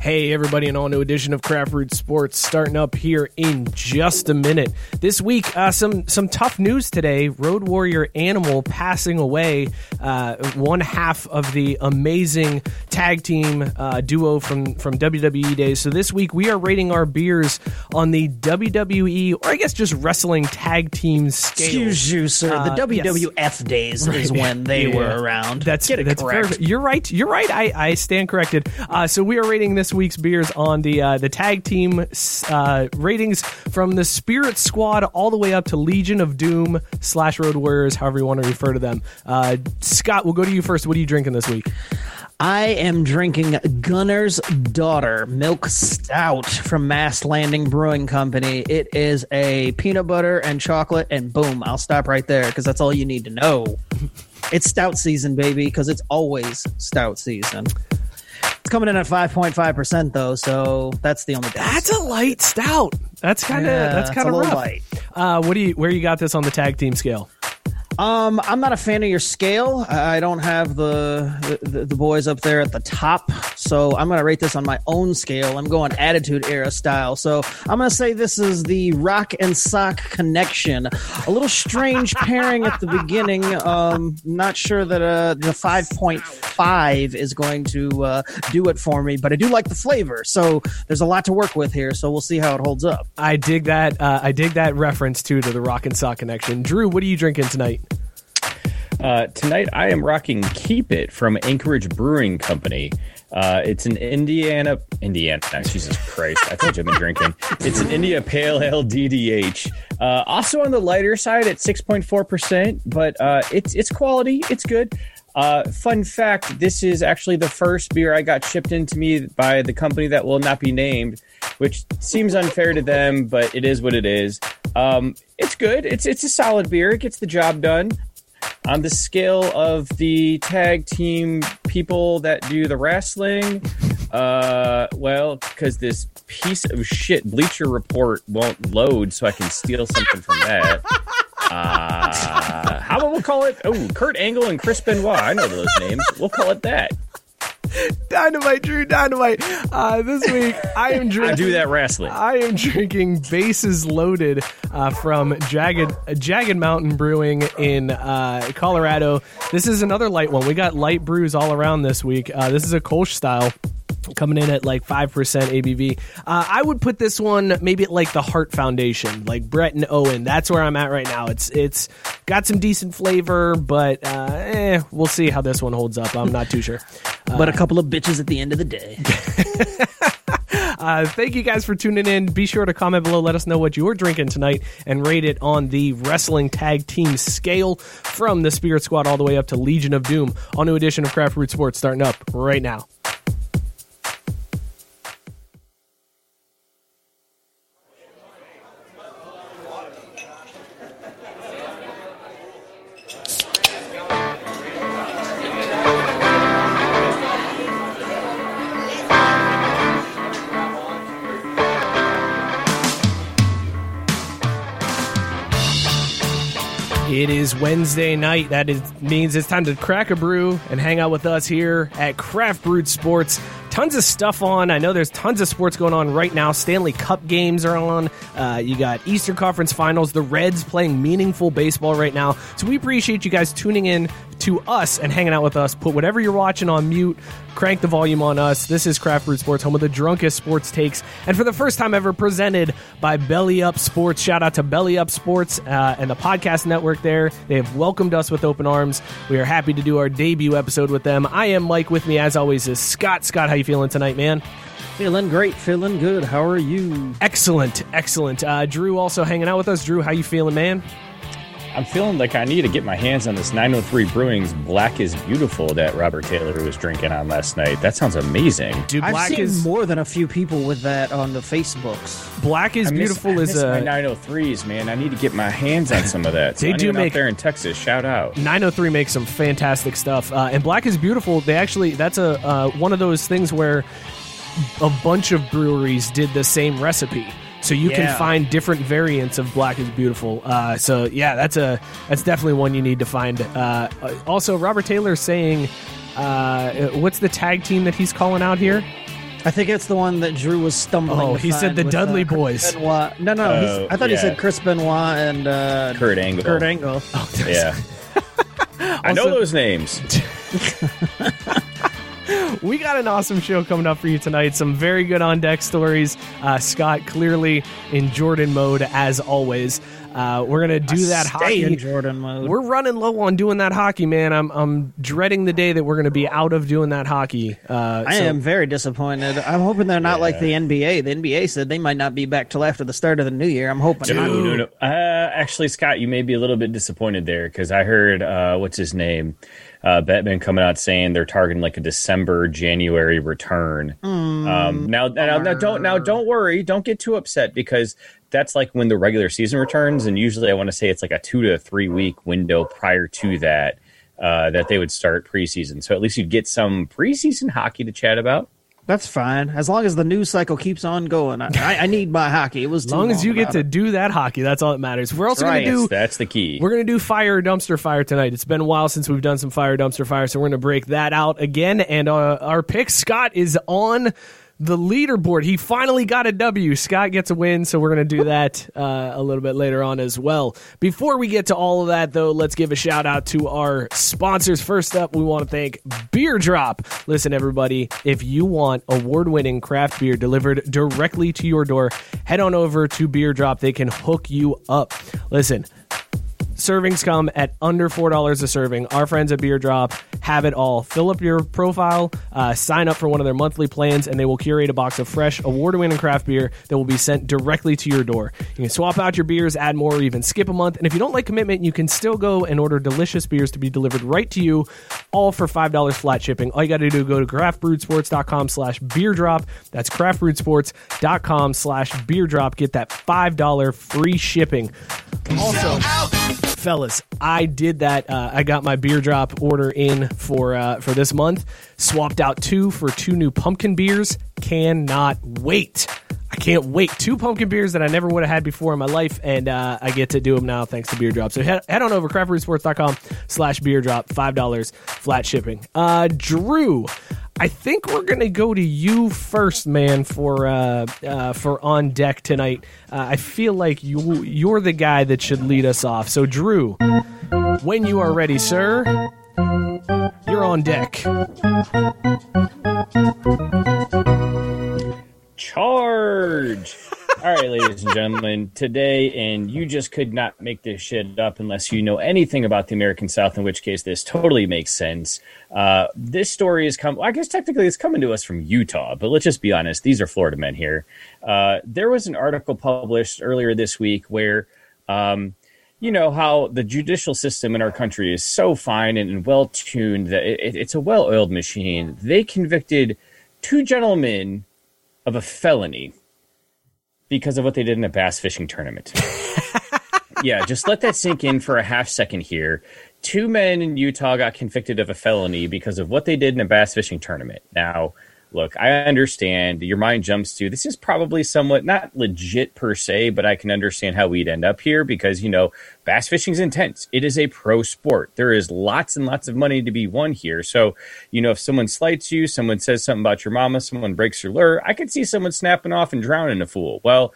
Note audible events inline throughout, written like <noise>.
Hey, everybody, an all new edition of Craft Brewed Sports starting up here in just a minute. This week, uh, some some tough news today. Road Warrior Animal passing away, uh, one half of the amazing tag team uh, duo from, from WWE days. So this week, we are rating our beers on the WWE, or I guess just wrestling tag team scale. Excuse you, sir. Uh, the yes. WWF days is when they Yeah. were around. That's Get it that's correct. You're right. You're right. I, I stand corrected. Uh, so we are rating this week's beers on the uh, the tag team uh, ratings from the Spirit Squad all the way up to Legion of Doom slash Road Warriors, however you want to refer to them. Uh, Scott, we'll go to you first. What are you drinking this week? I am drinking Gunner's Daughter Milk Stout from Mast Landing Brewing Company. It is a peanut butter and chocolate, and boom, I'll stop right there because that's all you need to know. <laughs> It's stout season, baby, because it's always stout season. It's coming in at 5.5% though, so that's the only difference. That's a light stout. That's kind of Yeah, that's kind of rough. light. Uh, what do you where you got this on the tag team scale? Um, I'm not a fan of your scale. I don't have the, the the boys up there at the top, so I'm gonna rate this on my own scale. I'm going attitude era style. So I'm gonna say this is the rock and sock connection. A little strange <laughs> pairing at the beginning. Um, not sure that uh, the 5.5 is going to uh, do it for me, but I do like the flavor. So there's a lot to work with here. So we'll see how it holds up. I dig that. Uh, I dig that reference too to the Rock and Sock connection. Drew, what are you drinking tonight? Uh, tonight I am rocking Keep It from Anchorage Brewing Company. Uh, it's an Indiana, Indiana. Jesus Christ! I told you I've been drinking. It's an India Pale Ale DDH. Uh, also on the lighter side at six point four percent, but uh, it's it's quality. It's good. Uh, fun fact: This is actually the first beer I got shipped into me by the company that will not be named, which seems unfair to them, but it is what it is. Um, it's good. It's it's a solid beer. It gets the job done on the scale of the tag team people that do the wrestling uh well because this piece of shit bleacher report won't load so i can steal something from that. Uh how about we'll call it oh kurt angle and chris benoit. I know those names. We'll call it that <laughs> Dynamite, Drew, dynamite. Uh, this week, I am drinking. <laughs> i do that wrestling I am drinking Bases Loaded uh, from Jagged Jagged Mountain Brewing in uh, Colorado. This is another light one. We got light brews all around this week. Uh, this is a Kolsch style. Coming in at like 5% ABV. Uh, I would put this one maybe at like the Heart Foundation, like Brett and Owen. That's where I'm at right now. It's It's got some decent flavor, but uh, eh, we'll see how this one holds up. I'm not too sure. But a couple of bitches at the end of the day. <laughs> Uh, thank you guys for tuning in. Be sure to comment below. Let us know what you're drinking tonight and rate it on the wrestling tag team scale from the Spirit Squad all the way up to Legion of Doom. All new edition of Craft Brewed Sports starting up right now. It is Wednesday night. That is, means it's time to crack a brew and hang out with us here at Craft Brewed Sports. Tons of stuff on. I know there's tons of sports going on right now. Stanley Cup games are on. Uh, you got Eastern Conference Finals. The Reds playing meaningful baseball right now. So we appreciate you guys tuning in to us and hanging out with us. Put whatever you're watching on mute. Crank the volume on us. This is Craft Brewed Sports, home of the drunkest sports takes, and for the first time ever, presented by Belly Up Sports. Shout out to Belly Up Sports uh, and the podcast network. There, they have welcomed us with open arms. We are happy to do our debut episode with them. I am Mike. With me, as always, is Scott. Scott, how you feeling tonight, man? Feeling great, feeling good. How are you? Excellent, excellent. Uh, Drew also hanging out with us. Drew, how you feeling, man? I'm feeling like I need to get my hands on this 903 Brewing's Black is Beautiful that Robert Taylor was drinking on last night. That sounds amazing. Dude, I've black seen is more than a few people with that on the Facebooks. black is I miss- beautiful I is miss my a 903s, man. I need to get my hands on some of that. <laughs> So They do anyone make- out there in Texas. Shout out. 903 makes some fantastic stuff, uh, and Black is Beautiful. They actually that's a uh, one of those things where a bunch of breweries did the same recipe, so you Yeah. can find different variants of Black is Beautiful. Uh, so yeah, that's a that's definitely one you need to find. Uh, uh, also, Robert Taylor saying, uh, what's the tag team that he's calling out here? I think it's the one that Drew was stumbling. Oh, to he said the with, Dudley Chris Boys. Benoit. No, no, he's, Oh, I thought he said Chris Benoit and uh, Kurt Angle. Kurt Angle. Yeah. <laughs> I know those names. <laughs> <laughs> we got an awesome show coming up for you tonight. Some very good on deck stories. Uh, Scott clearly in Jordan mode as always. Uh, we're gonna do that Stay hockey. in Jordan mode. We're running low on doing that hockey, man. I'm I'm dreading the day that we're gonna be out of doing that hockey. Uh, I so- am very disappointed. I'm hoping they're not like the NBA. The NBA said they might not be back till after the start of the new year. I'm hoping. not. No, no, no. Uh, actually, Scott, you may be a little bit disappointed there because I heard uh, what's his name, uh, Bettman coming out saying they're targeting like a December, January return. Um, now, now, now, don't now don't worry, don't get too upset because that's like when the regular season returns, and usually I want to say it's like a two to three week window prior to that. Uh, that they would start preseason, so at least you'd get some preseason hockey to chat about. That's fine as long as the news cycle keeps on going. I, I, I need my hockey. It was as long as you get about to do that hockey, that's all that matters. We're also right. gonna do That's the key. We're going to do fire dumpster fire tonight. It's been a while since we've done some fire dumpster fire, so we're going to break that out again. And uh, our pick, Scott, is on the leaderboard. He finally got a W. Scott gets a win, so we're going to do that uh, a little bit later on as well. Before we get to all of that, though, let's give a shout out to our sponsors. First up, we want to thank Beer Drop. Listen, everybody, if you want award winning craft beer delivered directly to your door, head on over to Beer Drop. They can hook you up. Listen, servings come at under four dollars a serving. Our friends at Beer Drop have it all. Fill up your profile, uh, sign up for one of their monthly plans, and they will curate a box of fresh, award-winning craft beer that will be sent directly to your door. You can swap out your beers, add more, or even skip a month. And if you don't like commitment, you can still go and order delicious beers to be delivered right to you, all for five dollars flat shipping. All you got to do is go to craftbrewedsports.com slash beer drop. That's craftbrewedsports.com slash beer drop. Get that five dollar free shipping. Also fellas i did that uh, i got my beer drop order in for uh, for this month swapped out two for two new pumpkin beers. Cannot wait. I can't wait. Two pumpkin beers that i never would have had before in my life and uh, i get to do them now thanks to beer drop. So head, head on over craftbrewsports.com slash beer drop five dollars flat shipping. Uh, drew I think we're gonna go to you first, man, for uh, uh, for on deck tonight. Uh, I feel like you you're the guy that should lead us off. So, Drew, when you are ready, sir, you're on deck. Charge! All right, ladies and gentlemen, today, and you just could not make this shit up unless you know anything about the American South, in which case this totally makes sense. Uh, this story is come. I guess technically it's coming to us from Utah, but let's just be honest. These are Florida men here. Uh, there was an article published earlier this week where. Um, you know how the judicial system in our country is so fine and, well tuned that it- it's a well oiled machine. They convicted two gentlemen of a felony because of what they did in a bass fishing tournament. <laughs> yeah, just let that sink in for a half second here. Two men in Utah got convicted of a felony because of what they did in a bass fishing tournament. Now, look, I understand your mind jumps to this is probably somewhat not legit per se, but I can understand how we'd end up here because, you know, bass fishing is intense. It is a pro sport. There is lots and lots of money to be won here. So, you know, if someone slights you, someone says something about your mama, someone breaks your lure, I could see someone snapping off and drowning a fool. Well,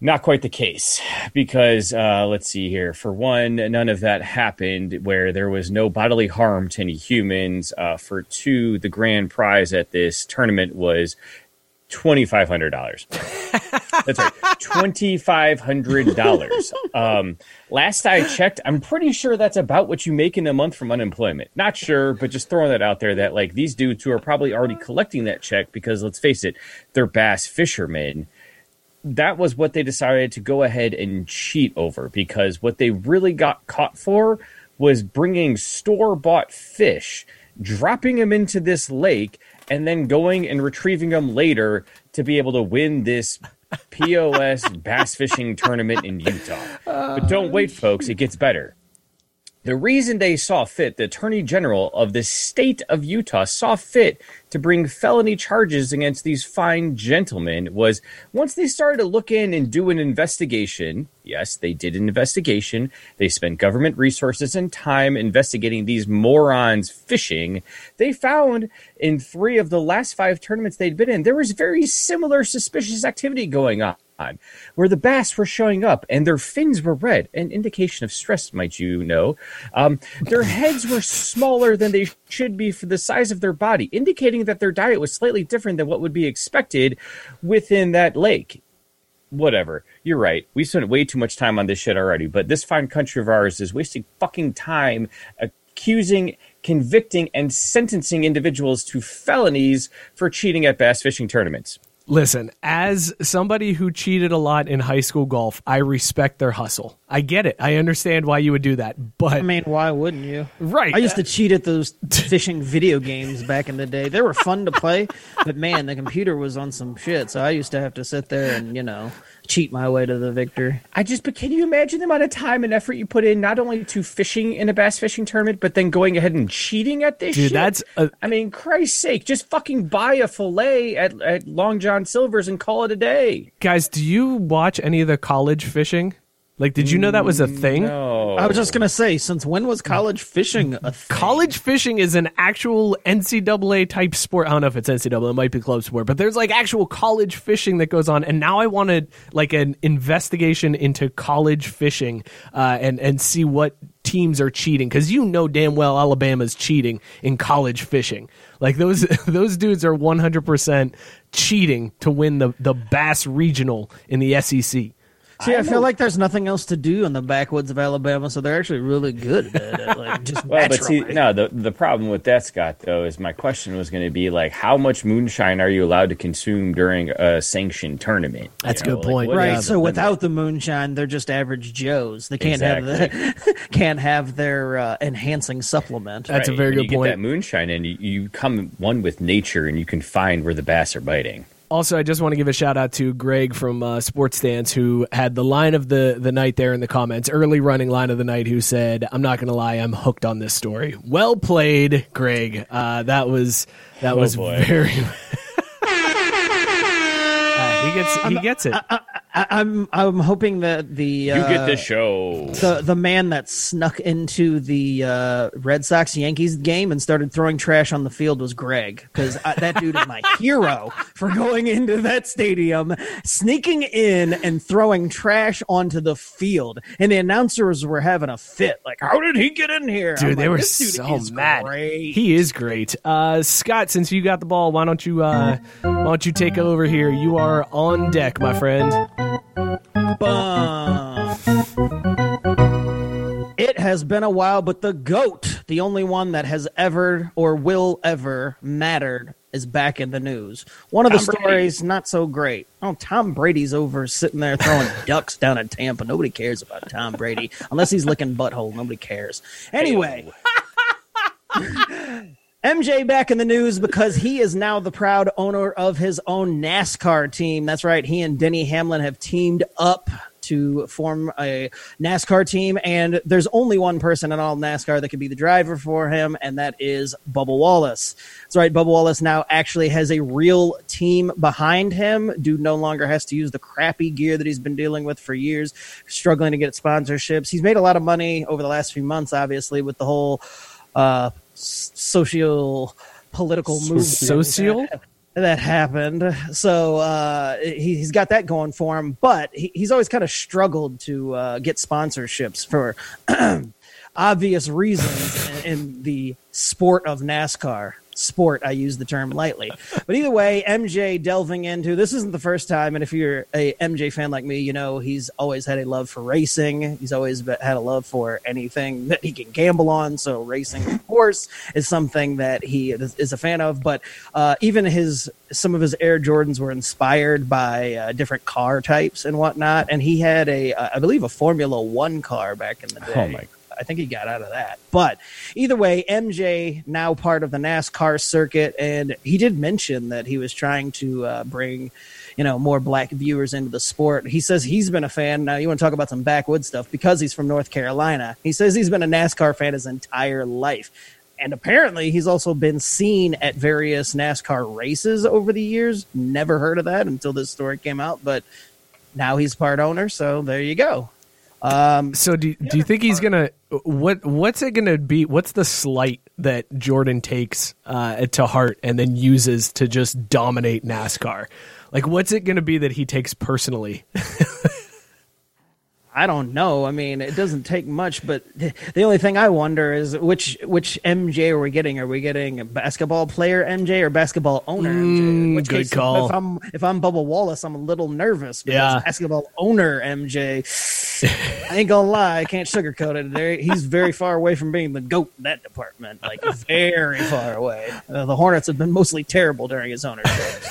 not quite the case because uh, let's see here. For one, none of that happened where there was no bodily harm to any humans. Uh, for two, the grand prize at this tournament was twenty five hundred dollars. That's right, twenty five hundred dollars. Um, last I checked, I'm pretty sure that's about what you make in a month from unemployment. Not sure, but just throwing that out there. That like these dudes who are probably already collecting that check because let's face it, they're bass fishermen that was what they decided to go ahead and cheat over because what they really got caught for was bringing store bought fish, dropping them into this lake, and then going and retrieving them later to be able to win this POS bass fishing tournament in Utah. But don't wait, folks, it gets better. The reason they saw fit, the Attorney General of the state of Utah saw fit to bring felony charges against these fine gentlemen was once they started to look in and do an investigation. Yes, they did an investigation. They spent government resources and time investigating these morons fishing. They found in three of the last five tournaments they'd been in, there was very similar suspicious activity going on where the bass were showing up and their fins were red, an indication of stress, might you know. Um, their heads were smaller than they should be for the size of their body, indicating that their diet was slightly different than what would be expected within that lake. Whatever. You're right. We spent way too much time on this shit already, but this fine country of ours is wasting fucking time accusing convicting and sentencing individuals to felonies for cheating at bass fishing tournaments. Listen, as somebody who cheated a lot in high school golf, I respect their hustle. I get it. I understand why you would do that. But I mean, why wouldn't you? Right. I used to cheat at those fishing video games back in the day. They were fun to play, but man, the computer was on some shit. So I used to have to sit there and, you know, cheat my way to the victory. I just, but can you imagine the amount of time and effort you put in not only to fishing in a bass fishing tournament, but then going ahead and cheating at this Dude, shit? that's a- I mean, Christ's sake, just fucking buy a fillet at, at Long John Silver's and call it a day. guys, do you watch any of the college fishing? Like, did you know that was a thing? No. I was just gonna say, since when was college fishing a thing? College fishing is an actual NCAA type sport. I don't know if it's NCAA, it might be club sport, but there's like actual college fishing that goes on. And now I wanted like an investigation into college fishing uh, and and see what teams are cheating because you know damn well Alabama's cheating in college fishing. Like those <laughs> those dudes are 100 percent cheating to win the the Bass Regional in the SEC. See, I, feel like there's nothing else to do in the backwoods of Alabama, so they're actually really good at it. Like, <laughs> just Well, but see, no, the the problem with that, Scott, though, is my question was going to be like, how much moonshine are you allowed to consume during a sanctioned tournament? That's a You know, good like, point. what Right. so the without the moonshine, they're just average Joes. They can't have the, <laughs> can't have their uh, enhancing supplement. That's a very when good you point. Get that moonshine, and you, you come one with nature, and you can find where the bass are biting. Also, I just want to give a shout out to Greg from uh, Sports Stance who had the line of the, the night there in the comments, early running line of the night, who said, I'm not going to lie, I'm hooked on this story. Well played, Greg. Uh, that was that was boy. very. <laughs> <laughs> Uh, he gets he gets it. I, I'm I'm hoping that the You uh, get the show. the the man that snuck into the uh, Red Sox Yankees game and started throwing trash on the field was Greg because that dude is my <laughs> hero for going into that stadium, sneaking in and throwing trash onto the field, and the announcers were having a fit. Like, how did he get in here? Dude, I'm they like, were "This dude so is mad. great." He is great. Uh, Scott, since you got the ball, why don't you uh, why don't you take over here? You are on deck, my friend. Bum. It has been a while, but the GOAT, the only one that has ever or will ever mattered, is back in the news. One of the Tom Brady. stories, not so great. Oh, Tom Brady's over sitting there throwing <laughs> ducks down in Tampa. Nobody cares about Tom Brady unless he's licking butthole. Nobody cares. Anyway. <laughs> MJ back in the news because he is now the proud owner of his own NASCAR team. That's right. He and Denny Hamlin have teamed up to form a NASCAR team, and there's only one person in all NASCAR that could be the driver for him, and that is Bubba Wallace. That's right. Bubba Wallace now actually has a real team behind him. Dude no longer has to use the crappy gear that he's been dealing with for years, struggling to get sponsorships. He's made a lot of money over the last few months, obviously, with the whole uh, social political movement Social? that, <laughs> that happened. So uh, he, he's got that going for him, but he, he's always kind of struggled to uh, get sponsorships for <clears throat> obvious reasons in, in the sport of NASCAR. Sport. I use the term lightly. But either way, MJ delving into this isn't the first time. And if you're a MJ fan like me, you know he's always had a love for racing. He's always had a love for anything that he can gamble on. So racing, of course, is something that he is a fan of. But uh, even his some of his Air Jordans were inspired by uh, different car types and whatnot. And he had a, uh, I believe, a Formula One car back in the day. Oh my I think he got out of that. But either way, MJ now part of the NASCAR circuit, and he did mention that he was trying to uh, bring, you know, more black viewers into the sport. He says he's been a fan. Now you want to talk about some backwoods stuff because he's from North Carolina. He says he's been a NASCAR fan his entire life. And apparently, he's also been seen at various NASCAR races over the years. Never heard of that until this story came out, but now he's part owner. So there you go. Um, so do do you think he's gonna what what's it gonna be? What's the slight that Jordan takes uh, to heart and then uses to just dominate NASCAR? Like, what's it gonna be that he takes personally? <laughs> I don't know. I mean, it doesn't take much, but the only thing I wonder is which which MJ are we getting? Are we getting a basketball player MJ or basketball owner MJ? Mm, good case, call. If I'm if I'm Bubba Wallace, I'm a little nervous because Yeah. basketball owner MJ. I ain't gonna lie, I can't sugarcoat it. There, he's very far away from being the goat in that department, like very far away. Uh, the Hornets have been mostly terrible during his ownership.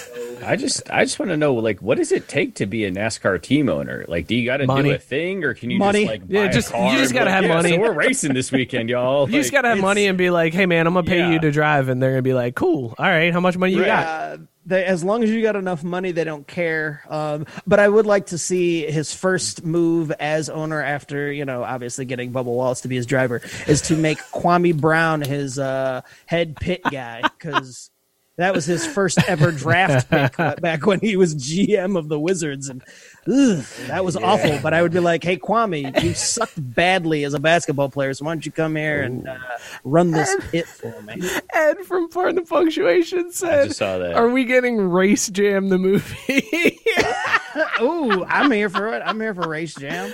I just I just want to know like what does it take to be a NASCAR team owner? Like, do you got to do a thing, or can you Money. just like Yeah, buy a just- you just gotta like, have "Yeah, money." So we're racing this weekend, y'all. You just gotta have money and be like, "Hey, man, I'm gonna pay Yeah. you to drive," and they're gonna be like, "Cool, all right, how much money you got?" They, as long as you got enough money, they don't care. Um, but I would like to see his first move as owner after, you know, obviously getting Bubba Wallace to be his driver is to make <laughs> Kwame Brown his uh, head pit guy because that was his first ever draft pick <laughs> back when he was GM of the Wizards. And that was awful. But I would be like, hey, Kwame, you sucked badly as a basketball player. So why don't you come here and uh, run this pit for me? Ed from Part of the Punctuation said, just saw that. "Are we getting Race Jam the movie?" <laughs> Ooh, I'm here for it. I'm here for Race Jam.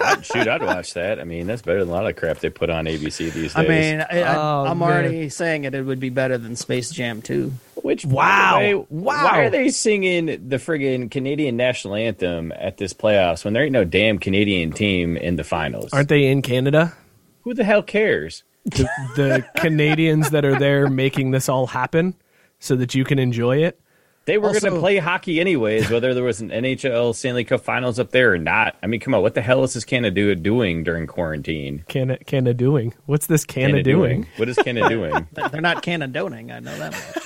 I'd- shoot, I'd watch that. I mean, that's better than a lot of crap they put on ABC these days. I mean, I, I, Oh, I'm man. already saying it. It would be better than Space Jam 2. Which Wow. way, Wow. Why are they singing the friggin' Canadian national anthem at this playoffs when there ain't no damn Canadian team in the finals? Aren't they in Canada? Who the hell cares? The, the <laughs> Canadians that are there making this all happen so that you can enjoy it. They were going to play hockey anyways, whether there was an NHL Stanley Cup Finals up there or not. I mean, come on, what the hell is this Canada doing during quarantine? Canada, Canada doing? What's this Canada, doing? What is Canada doing? <laughs> They're not Canadoning. I know that much.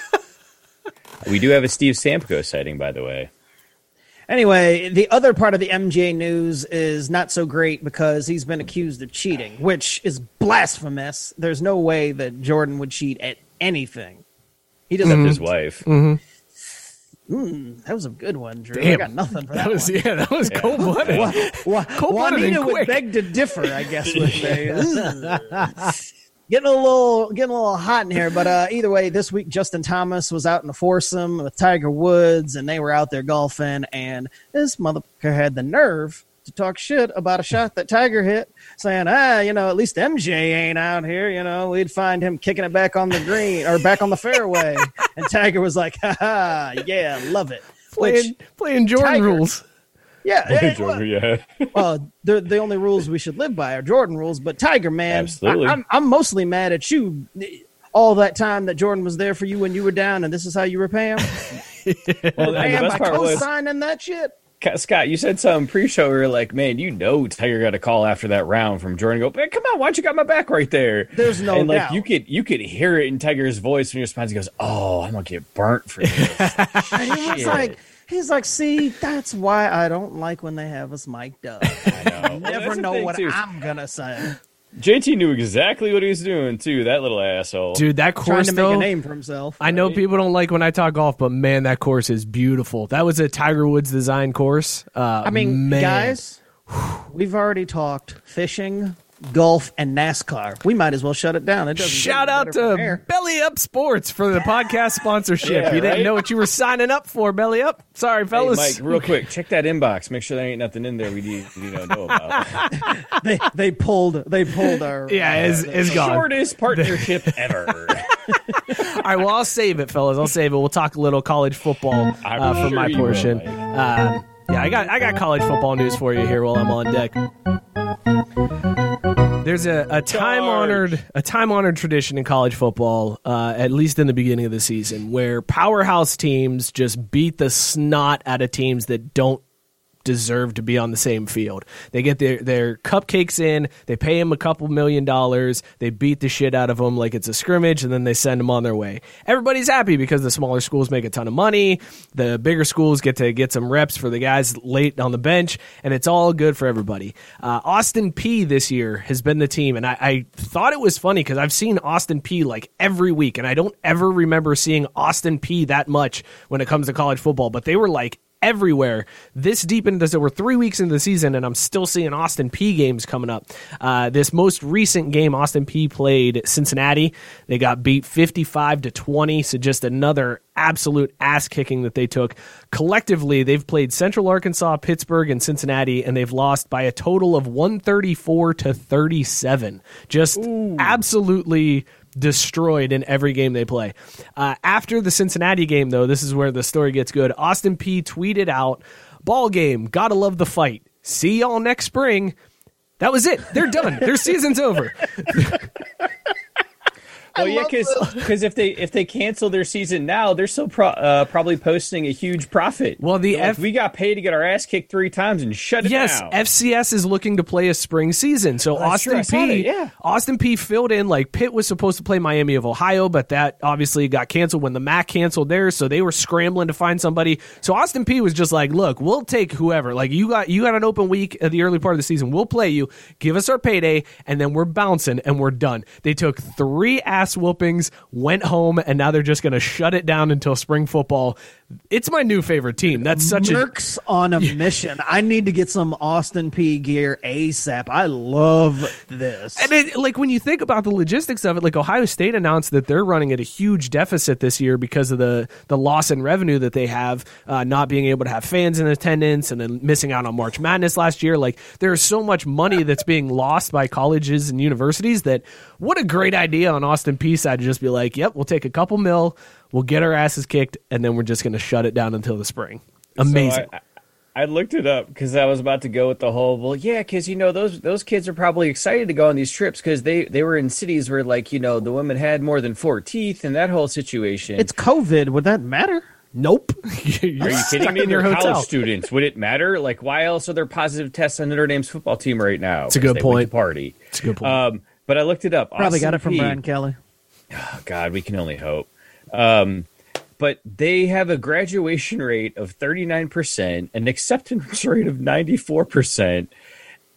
We do have a Steve Stamkos sighting, by the way. Anyway, the other part of the MJ news is not so great because he's been accused of cheating, which is blasphemous. There's no way that Jordan would cheat at anything. He doesn't. Mm-hmm. Except his wife. Mm-hmm. Hmm, that was a good one, Drew. I got nothing for that, That was one. yeah, that was cold blooded. Wa- Cold-blooded Juanita would beg to differ, I guess. Would say. <laughs> <laughs> getting a little, getting a little hot in here, but uh, either way, this week Justin Thomas was out in the foursome with Tiger Woods, and they were out there golfing, and this motherfucker had the nerve to talk shit about a shot that Tiger hit, saying, "Ah, you know, at least MJ ain't out here. You know, we'd find him kicking it back on the green or back on the fairway." and Tiger was like, "Ha ha, yeah, love it." Which, Playing, playing Jordan Tiger- rules. Yeah, <laughs> eh, <laughs> well, yeah. well, the the only rules we should live by are Jordan rules. But Tiger, man, Absolutely. I, am I'm mostly mad at you. All that time that Jordan was there for you when you were down, and this is how you repay him. <laughs> Well, and Repay the him best by part was, co-signing that shit. Scott, you said something pre-show. We were like, "Man, you know, Tiger got a call after that round from Jordan. Go, man, come on, why don't you got my back right there?" There's no and like doubt. you could you could hear it in Tiger's voice when he responds. He goes, "Oh, I'm gonna get burnt for this." And he was like, he's like, see, that's why I don't like when they have us mic'd up. <laughs> I know. Well, Never that's know what too. I'm gonna say. JT knew exactly what he was doing too. That little asshole. Dude, that course Trying course to make though. a name for himself. I know people don't like when I talk golf, but man, that course is beautiful. That was a Tiger Woods design course. Uh, I mean, man. guys, <sighs> we've already talked fishing, golf, and NASCAR. We might as well shut it down. It doesn't get Shout out to. Belly Up Sports for the podcast sponsorship. Yeah, you didn't right? know what you were signing up for, Belly Up. Sorry, Hey, fellas. Mike, real quick, check that inbox. Make sure there ain't nothing in there we need you know, know about. <laughs> they they pulled they pulled our yeah, it's, it's gone. Shortest partnership <laughs> ever. All right, well, I'll save it, fellas. I'll save it. We'll talk a little college football I'm uh, for sure my you will, portion. Um, yeah, I got I got college football news for you here while I'm on deck. There's a, a time honored a time honored tradition in college football, uh, at least in the beginning of the season, where powerhouse teams just beat the snot out of teams that don't deserve to be on the same field. They get their their cupcakes in, they pay him a couple million dollars, they beat the shit out of him like it's a scrimmage, and then they send them on their way. Everybody's happy because the smaller schools make a ton of money, the bigger schools get to get some reps for the guys late on the bench, and it's all good for everybody. Uh, Austin Peay this year has been the team, and I, I thought it was funny because I've seen Austin Peay like every week, and I don't ever remember seeing Austin Peay that much when it comes to college football, but they were like everywhere this deep into this. We're three weeks into the season, and I'm still seeing Austin Peay games coming up. Uh, this most recent game, Austin Peay played Cincinnati. They got beat 55 to 20, so just another absolute ass kicking that they took. Collectively, they've played Central Arkansas, Pittsburgh, and Cincinnati, and they've lost by a total of 134 to 37. Just absolutely destroyed in every game they play. Uh, after the Cincinnati game, though, this is where the story gets good. Austin Peay tweeted out, "Ball game, gotta love the fight. See y'all next spring." That was it. They're done. Their season's over. <laughs> <laughs> Well, yeah, because if they if they cancel their season now, they're still pro- uh, probably posting a huge profit. Well, the They're like, F- we got paid to get our ass kicked three times and shut it Yes, down. FCS is looking to play a spring season. So that's. Austin I saw P, that, yeah. Austin Peay filled in like Pitt was supposed to play Miami of Ohio, but that obviously got canceled when the MAC canceled theirs. So they were scrambling to find somebody. So Austin Peay was just like, "Look, we'll take whoever. Like you got you got an open week at the early part of the season. We'll play you. Give us our payday, and then we're bouncing and we're done." They took three ass whoopings, went home, and now they're just going to shut it down until spring football. It's my new favorite team. That's such a Mercs on a <laughs> mission. I need to get some Austin Peay gear ASAP. I love this. And it, like when you think about the logistics of it, like Ohio State announced that they're running at a huge deficit this year because of the the loss in revenue that they have, uh, not being able to have fans in attendance, and then missing out on March Madness last year. Like there's so much money that's being lost by colleges and universities that what a great idea on Austin P side to just be like, yep, we'll take a couple mil, we'll get our asses kicked, and then we're just going to shut it down until the spring. Amazing. So I, I looked it up because I was about to go with the whole. Well, yeah, because you know those those kids are probably excited to go on these trips because they they were in cities where like you know the women had more than four teeth and that whole situation. it's COVID. Would that matter? nope. <laughs> Are you kidding me? in your They're hotel. college students. Would it matter? Like, why else are there positive tests on Notre Dame's football team right now? It's a good point. Party. It's a good point. Um, but I looked it up. Probably got it from Peay- Brian Kelly. Oh, God, we can only hope. Um, but they have a graduation rate of 39%, an acceptance <laughs> rate of 94%,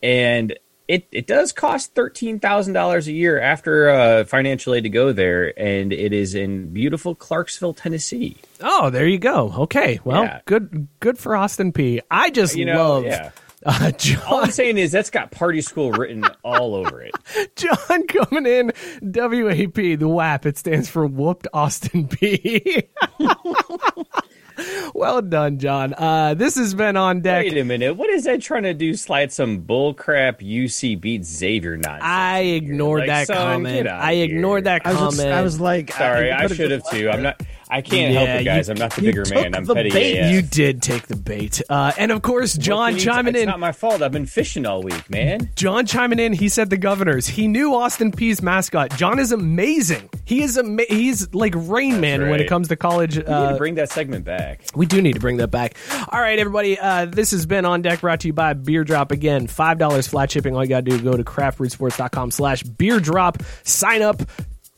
and it, it does cost $13,000 a year after uh, financial aid to go there, and it is in beautiful Clarksville, Tennessee. Oh, there you go. Okay, well, Yeah. good, good for Austin Peay. I just You know, love yeah. Uh, All I'm saying is that's got party school written all over it. <laughs> John coming in. WAP, the WAP. It stands for Whooped Austin Peay. <laughs> well done, John. Uh, this has been on deck. Wait a minute. What is that trying to do? Slide some bullcrap UC beats Xavier nonsense. I ignored Like, that son, comment. I ignored here. that I was, comment. just, I was like, Sorry, I could've should have too. I'm not. I can't Yeah, help it, you- guys. I'm not the bigger man. I'm the petty bait. AF. you did take the bait. Uh, and of course, John can you- chiming it's in. not my fault. I've been fishing all week, man. John chiming in, he said the governors. He knew Austin Peay's mascot. John is amazing. He is ama- he's like Rain Man when it comes to college. We need Uh, to bring that segment back. we do need to bring that back. All right, everybody. Uh, this has been on deck brought to you by Beer Drop again. Five dollars flat shipping. All you gotta do is go to craftbrewsports.com slash beer drop. Sign up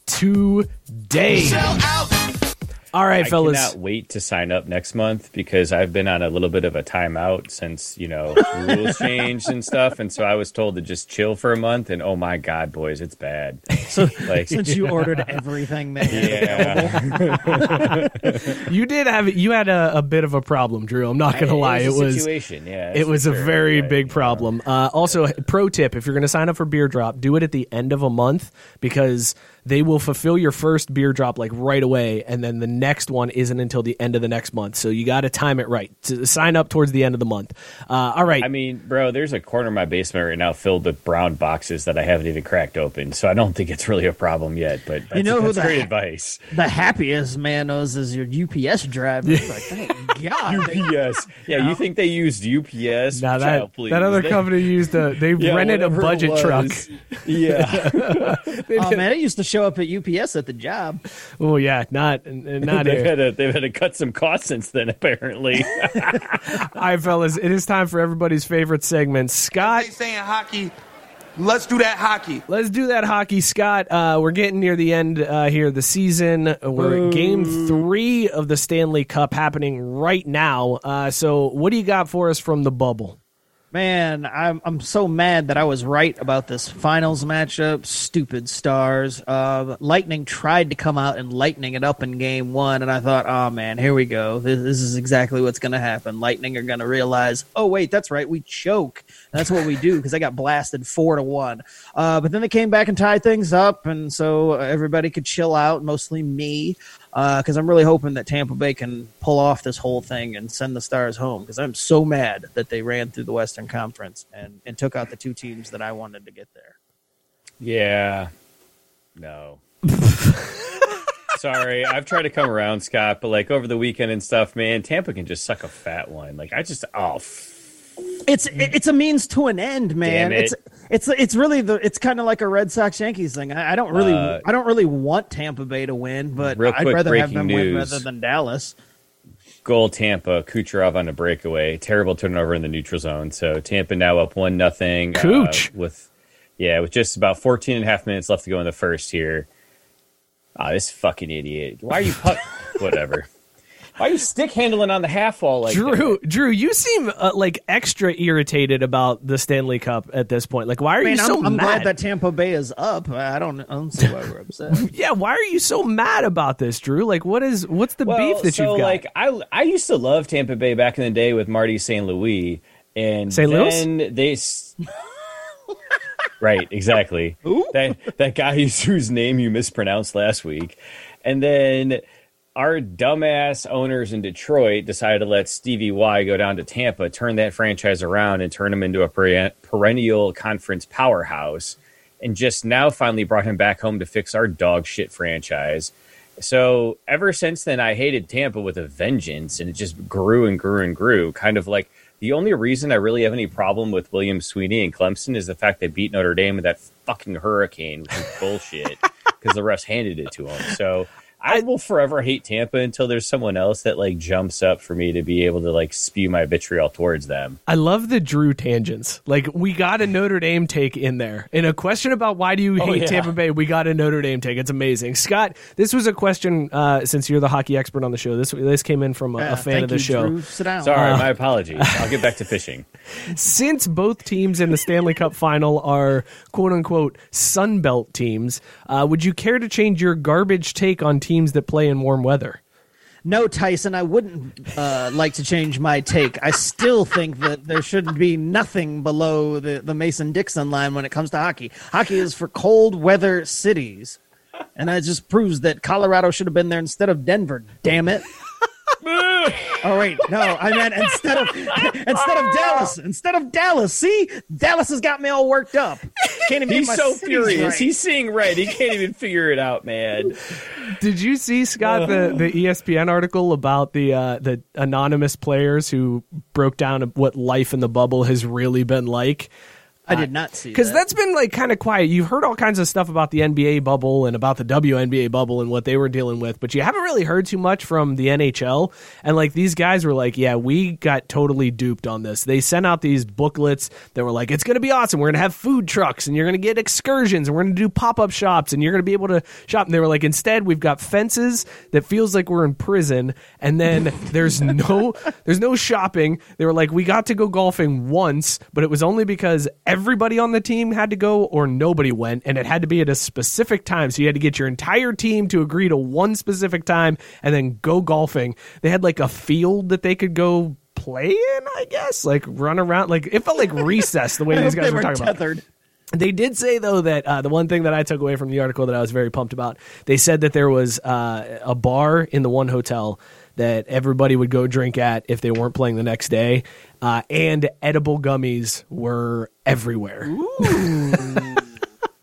today. All right, fellas. I fellas. cannot wait to sign up next month because I've been on a little bit of a timeout since you know <laughs> rules changed and stuff, and so I was told to just chill for a month. And oh my god, boys, it's bad. So Like, since you ordered <laughs> everything, man. yeah, <laughs> You did have you had a, a bit of a problem, Drew. I'm not gonna lie. It a was situation. Yeah, it was for a sure. very But, big you know, problem. Uh, also, pro tip: if you're going to sign up for Beer Drop, do it at the end of a month because they will fulfill your first beer drop like right away, and then the next one isn't until the end of the next month. So you got to time it right. To sign up towards the end of the month. Uh, all right. I mean, bro, there's a corner of my basement right now filled with brown boxes that I haven't even cracked open, so I don't think it's really a problem yet. But that's, know who that's the great he- advice. The happiest man knows is your UPS driver. Like, thank <laughs> God. UPS. Yeah, you think they used UPS? now Child, that please. that other They- company used a they <laughs> Yeah, rented a budget truck. Yeah, <laughs> Oh man, it used to show up at UPS at the job. Oh yeah, not not they've here. had to they've had to cut some costs since then. Apparently, <laughs> <laughs> All right, fellas, it is time for everybody's favorite segment. Scott, They saying hockey. Let's do that hockey. Let's do that hockey, Scott. Uh, we're getting near the end uh, here of the season. We're at game three of the Stanley Cup happening right now. Uh, so, what do you got for us from the bubble? Man, I'm I'm so mad that I was right about this finals matchup. Stupid stars. Uh, Lightning tried to come out and lightning it up in game one, and I thought, oh man, here we go. This, this is exactly what's going to happen. Lightning are going to realize, oh wait, that's right, we choke. That's what we do because I got blasted four to one. Uh, but then they came back and tied things up, and so everybody could chill out. Mostly me Uh, because I'm really hoping that Tampa Bay can pull off this whole thing and send the Stars home because I'm so mad that they ran through the Western Conference and, and took out the two teams that I wanted to get there. yeah, no. <laughs> Sorry, I've tried to come around, Scott, but like over the weekend and stuff, man, Tampa can just suck a fat one. Like I just, oh, f- It's it's a means to an end, man. It. It's it's it's really the it's kind of like a Red Sox Yankees thing. I, I don't really Uh, I don't really want Tampa Bay to win, but Real I'd rather have breaking them win rather than Dallas. goal Tampa, Kucherov on a breakaway, terrible turnover in the neutral zone. So Tampa now up one nothing. uh, with yeah, with just about 14 and a half minutes left to go in the first here. Ah, this fucking idiot. Why are you put <laughs> whatever? Why are you stick handling on the half wall like Drew, that? Drew, you seem uh, like extra irritated about the Stanley Cup at this point. Like, why are I mean, you so I'm, I'm mad? glad that Tampa Bay is up. I don't I don't see why we're upset. <laughs> yeah, why are you so mad about this, Drew? Like, what is what's the Well, beef that so you've got? like I I used to love Tampa Bay back in the day with Marty St. Louis and St. Louis? then they s- <laughs> Right, exactly. That that guy whose, <laughs> whose name you mispronounced last week. And then our dumbass owners in Detroit decided to let Stevie Y go down to Tampa, turn that franchise around, and turn him into a perennial conference powerhouse. And just now finally brought him back home to fix our dog shit franchise. So ever since then, I hated Tampa with a vengeance, and it just grew and grew and grew. Kind of like the only reason I really have any problem with William Swinney and Clemson is the fact they beat Notre Dame with that fucking hurricane, which is bullshit <laughs> because the refs handed it to them. So I will forever hate Tampa until there's someone else that like jumps up for me to be able to like spew my vitriol towards them. I love the Drew tangents. Like we got a Notre Dame take in there. In a question about why do you hate Oh, yeah. Tampa Bay, we got a Notre Dame take. It's amazing. Scott, this was a question uh, since you're the hockey expert on the show. This this came in from a, Yeah, a fan thank of the you, show. Drew. Sit down. Sorry, Uh, my apologies. I'll get back to fishing. <laughs> Since both teams in the Stanley Cup final are quote unquote Sun Belt teams, uh, would you care to change your garbage take on teams that play in warm weather? No, Tyson, I wouldn't uh, like to change my take. I still think that there shouldn't be nothing below the, the Mason Dixon line when it comes to hockey. Hockey is for cold weather cities. And that just proves that Colorado should have been there instead of Denver. Damn it. Oh wait, no, I meant instead of <laughs> instead of Dallas. Instead of Dallas. See, Dallas has got me all worked up. Can't even He's so furious. right. He's seeing red. He can't even figure it out, man. Did you see Scott the, the E ESPN article about the uh, the anonymous players who broke down what life in the bubble has really been like? I did not see because that. that's been like kind of quiet. You've heard all kinds of stuff about the NBA bubble and about the WNBA bubble and what they were dealing with, but you haven't really heard too much from the NHL. And like these guys were like, "Yeah, we got totally duped on this." They sent out these booklets that were like, "It's going to be awesome. We're going to have food trucks and you're going to get excursions and we're going to do pop up shops and you're going to be able to shop." And they were like, "Instead, we've got fences that feels like we're in prison, and then there's no <laughs> there's no shopping." They were like, "We got to go golfing once, but it was only because everybody on the team had to go or nobody went, and it had to be at a specific time. So you had to get your entire team to agree to one specific time and then go golfing. They had like a field that they could go." Play in, I guess, like run around, like it felt like <laughs> recess the way these guys were were talking about. tethered. They did say though that uh, the one thing that I took away from the article that I was very pumped about. They said that there was uh, a bar in the one hotel that everybody would go drink at if they weren't playing the next day, uh, and edible gummies were everywhere. <laughs>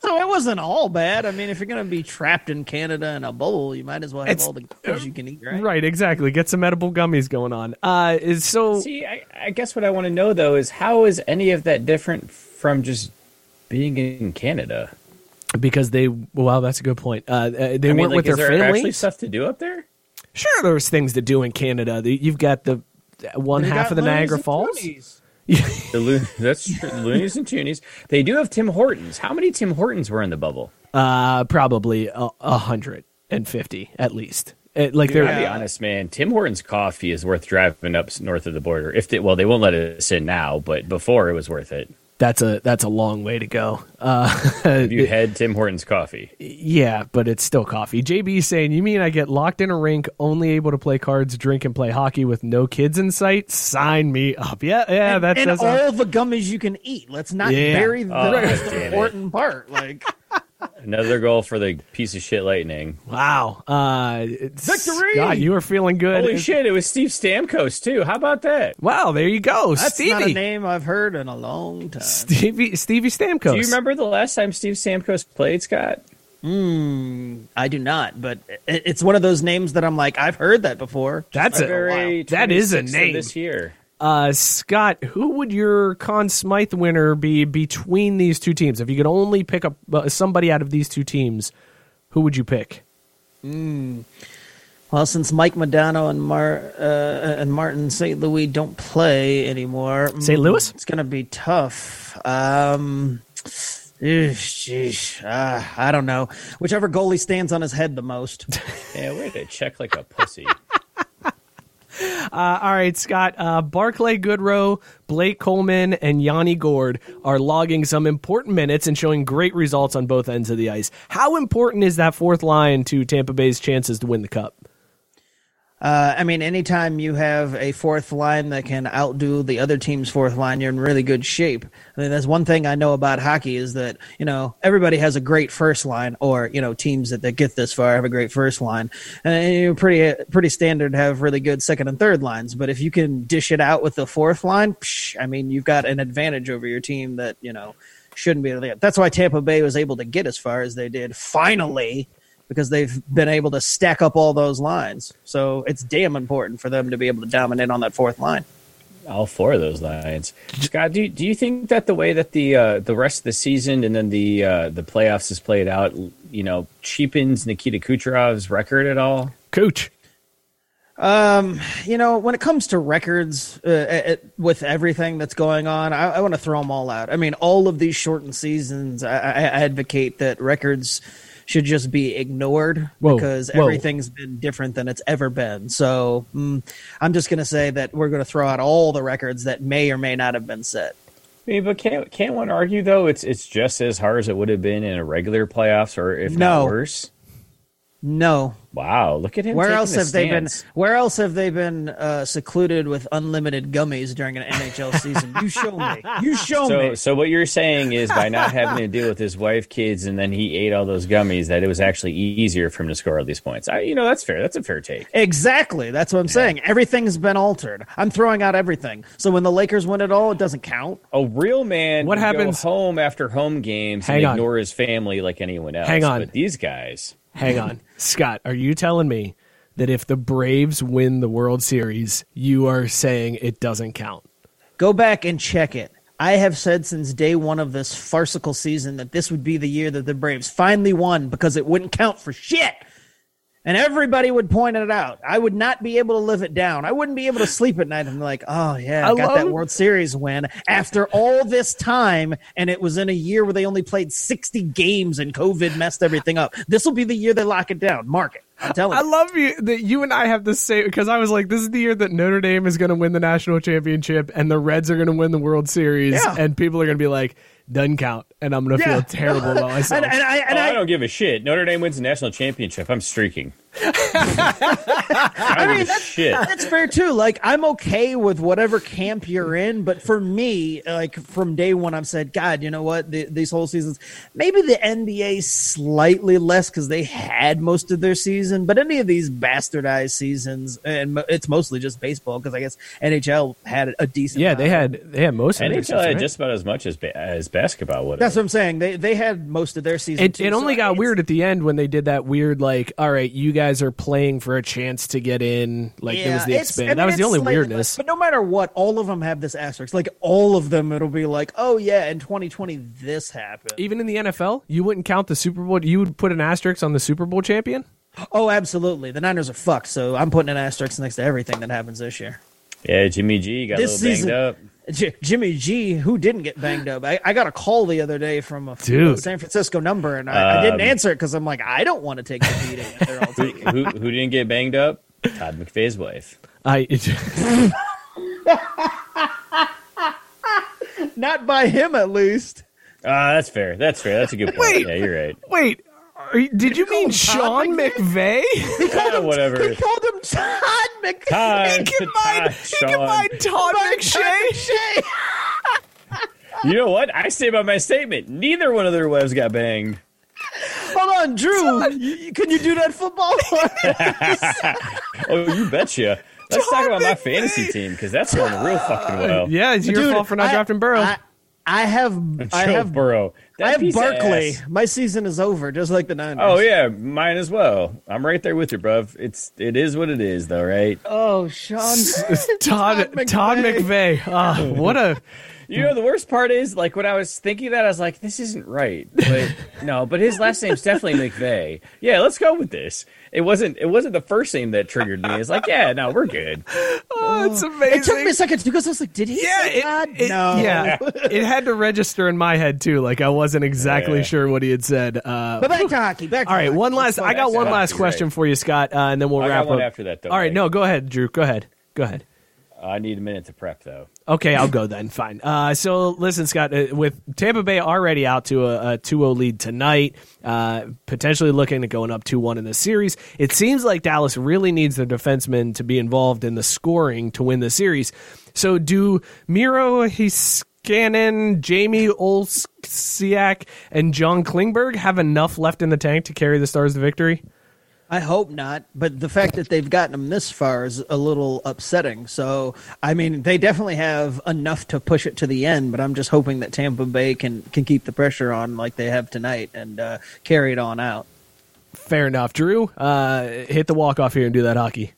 So it wasn't all bad. I mean, if you're going to be trapped in Canada in a bubble, you might as well have It's- all the things you can eat, right? Right, exactly. Get some edible gummies going on. Uh, is so See, I, I guess what I want to know though is how is any of that different from just being in Canada? because they well, that's a good point. Uh, uh, they I mean, weren't like, with is their there actually families. stuff to do up there? Sure, there's things to do in Canada. You've got the one They half of the loonies Niagara Falls. <laughs> The Lo- that's true. Loonies and Toonies. They do have Tim Hortons. How many Tim Hortons were in the bubble? Uh, probably a, a hundred and fifty at least. It, like Dude, they're I'll be honest, man. Tim Hortons coffee is worth driving up north of the border. If they, well, they won't let us in now, but before it was worth it. That's a that's a long way to go. Uh, Have you <laughs> had Tim Hortons coffee? yeah, but it's still coffee. JB saying, you mean I get locked in a rink, only able to play cards, drink, and play hockey with no kids in sight? Sign me up. Yeah, yeah, that's and that's all the gummies you can eat. Let's not Yeah. bury the Oh, most damn important part. Like Another goal for the piece of shit Lightning. wow. Uh, Victory! God, you are feeling good. Holy It's- shit! It was Steve Stamkos too. How about that? Wow, there you go, that's not a Stevie. name I've heard in a long time. Stevie Stevie Stamkos. Do you remember the last time Steve Stamkos played, Scott? I do not, but it's one of those names that I'm like, I've heard that before. That's a February That is a name. this year. Uh, Scott, who would your Conn Smythe winner be between these two teams? If you could only pick up uh, somebody out of these two teams, who would you pick? Well, since Mike Modano and Mar uh, and Martin St. Louis don't play anymore, St. mm, Louis? it's gonna be tough. Um, eesh, sheesh, uh, I don't know. Whichever goalie stands on his head the most. <laughs> Yeah, way to check like a pussy. <laughs> Uh, all right, Scott. Uh, Barclay Goodrow, Blake Coleman, and Yanni Gourde are logging some important minutes and showing great results on both ends of the ice. How important is that fourth line to Tampa Bay's chances to win the cup? Uh, I mean, anytime you have a fourth line that can outdo the other team's fourth line, you're in really good shape. I mean, that's one thing I know about hockey is that you know everybody has a great first line, or you know teams that, that get this far have a great first line, and you're pretty pretty standard have really good second and third lines. But if you can dish it out with the fourth line, psh, I mean, you've got an advantage over your team that you know shouldn't be there. That's why Tampa Bay was able to get as far as they did finally because they've been able to stack up all those lines. So it's damn important for them to be able to dominate on that fourth line. All four of those lines. Scott, do you, do you think that the way that the uh, the rest of the season and then the uh, the playoffs is played out, you know, cheapens Nikita Kucherov's record at all? Coach. Um, you know, when it comes to records, uh, it, with everything that's going on, I, I want to throw them all out. I mean, all of these shortened seasons, I, I advocate that records should just be ignored Whoa, because whoa. everything's been different than it's ever been. So mm, I'm just going to say that we're going to throw out all the records that may or may not have been set. I mean, but can't can't one argue though it's it's just as hard as it would have been in a regular playoffs, or if No. not worse? No, Wow, look at him. Where else have they been? Where else have they been uh, secluded with unlimited gummies during an NHL <laughs> season? You show me. You show So, me. so what you're saying is by not having to deal with his wife, kids, and then he ate all those gummies, that it was actually easier for him to score all these points. I, you know, that's fair. That's a fair take. Exactly. That's what I'm saying. Everything's been altered. I'm throwing out everything. So when the Lakers win it all, it doesn't count. A real man What happens- home after home games Hang and on. ignore his family like anyone else. Hang on. But these guys, Hang on. Scott, are you telling me that if the Braves win the World Series, you are saying it doesn't count? Go back and check it. I have said since day one of this farcical season that this would be the year that the Braves finally won because it wouldn't count for shit. And everybody would point it out. I would not be able to live it down. I wouldn't be able to sleep at night I'm like, oh, yeah, I, I got that World Series win after all this time. And it was in a year where they only played 60 games and COVID messed everything up. This will be the year they lock it down. Mark it. I'm telling I you. love you that you and I have the same because I was like, this is the year that Notre Dame is going to win the national championship and the Reds are going to win the World Series, Yeah. and people are going to be like, doesn't count, and I'm going to Yeah. feel <laughs> terrible about myself. and, and I, and Oh, I, I, don't give a shit. Notre Dame wins the national championship. I'm streaking. I don't give a shit. That's fair too. Like I'm okay with whatever camp you're in, but for me, like from day one, I've said, God, you know what? The, these whole seasons, maybe the NBA slightly less because they had most of their season, but any of these bastardized seasons, and it's mostly just baseball because I guess NHL had a decent. yeah, they had they had most of their NHL season, had right? just about as much as ba- as basketball would. That's what I'm saying. They they had most of their season. It, too, it only so got it's- weird at the end when they did that weird like, all right, you guys are playing for a chance to get in. Like it was the it's- expand. I mean, that was the only slightly weirdness. But no matter what, all of them have this asterisk. Like all of them, it'll be like, oh yeah, in 2020 this happened. Even in the NFL, you wouldn't count the Super Bowl. You would put an asterisk on the Super Bowl champion. Oh, absolutely. The Niners are fucked, so I'm putting an asterisk next to everything that happens this year. Yeah, Jimmy G got This a little season- banged up. J- Jimmy G, who didn't get banged up, I, I got a call the other day from a, Dude. San Francisco number, and I, I didn't Um, answer it because I'm like, I don't want to take the <laughs> beating. if They're all Who, taking. it. who, who didn't get banged up? Todd McVay's wife. I <laughs> Not by him, at least. Ah, that's fair. That's fair. That's a good point. Wait. Yeah, you're right. wait. Are you- did you mean him Todd Sean called Yeah, whatever. He called him Todd Mc. Todd, He can mind, Todd, he can Sean. mind Todd McShay. McShay. <laughs> You know what? I say by my statement. Neither one of their wives got banged. Hold on, Drew. You- you- can you do that football? <laughs> <laughs> Oh, you betcha. Let's Todd talk about my fantasy team because that's going real fucking well. Yeah, it's your Dude, fault for not I- drafting Burrow. I, I have. I have. Burrow. That I have piece Barkley. ass. My season is over, just like the Niners. Oh yeah, mine as well. I'm right there with you, bruv. It's it is what it is, though, right? Oh, Sean. <laughs> Todd McVay. Todd McVay. Ah, what a You know, the worst part is, like, when I was thinking that, I was like, this isn't right. But <laughs> no, but his last name's definitely McVay. Yeah, let's go with this. It wasn't. It wasn't the first name that triggered me. It's like, yeah, no, we're good. <laughs> oh, it's amazing. It took me a second because I was like, did he yeah, say it, Todd? it- no. yeah, it had to register in my head too. Like I wasn't exactly Yeah. sure what he had said. Uh, But back to hockey. Back to all right, hockey. one last. I got one last hockey, question right. for you, Scott, uh, and then we'll I got wrap one up. after that, though, All right, Mike. no, go ahead, Drew. Go ahead. Go ahead. I need a minute to prep, though. Okay, I'll go then. Fine. Uh, so listen, Scott, uh, with Tampa Bay already out to a, a 2-0 lead tonight, uh, potentially looking at going up 2-1 in the series, it seems like Dallas really needs their defensemen to be involved in the scoring to win the series. So do Miro Heiskanen, Jamie Oleksiak, and John Klingberg have enough left in the tank to carry the Stars to victory? I hope not, but the fact that they've gotten them this far is a little upsetting. So, I mean, they definitely have enough to push it to the end, but I'm just hoping that Tampa Bay can can keep the pressure on like they have tonight and uh, carry it on out. Fair enough. Drew, uh, hit the walk-off here and do that hockey.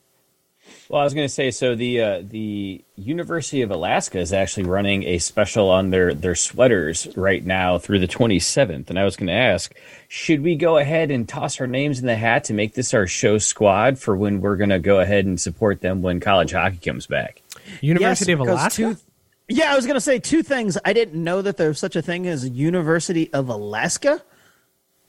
Well, I was going to say, so the uh, the University of Alaska is actually running a special on their their sweaters right now through the 27th, and I was going to ask, should we go ahead and toss our names in the hat to make this our show squad for when we're going to go ahead and support them when college hockey comes back? University Yes, of Alaska? two- yeah, I was going to say two things. I didn't know that there's such a thing as University of Alaska,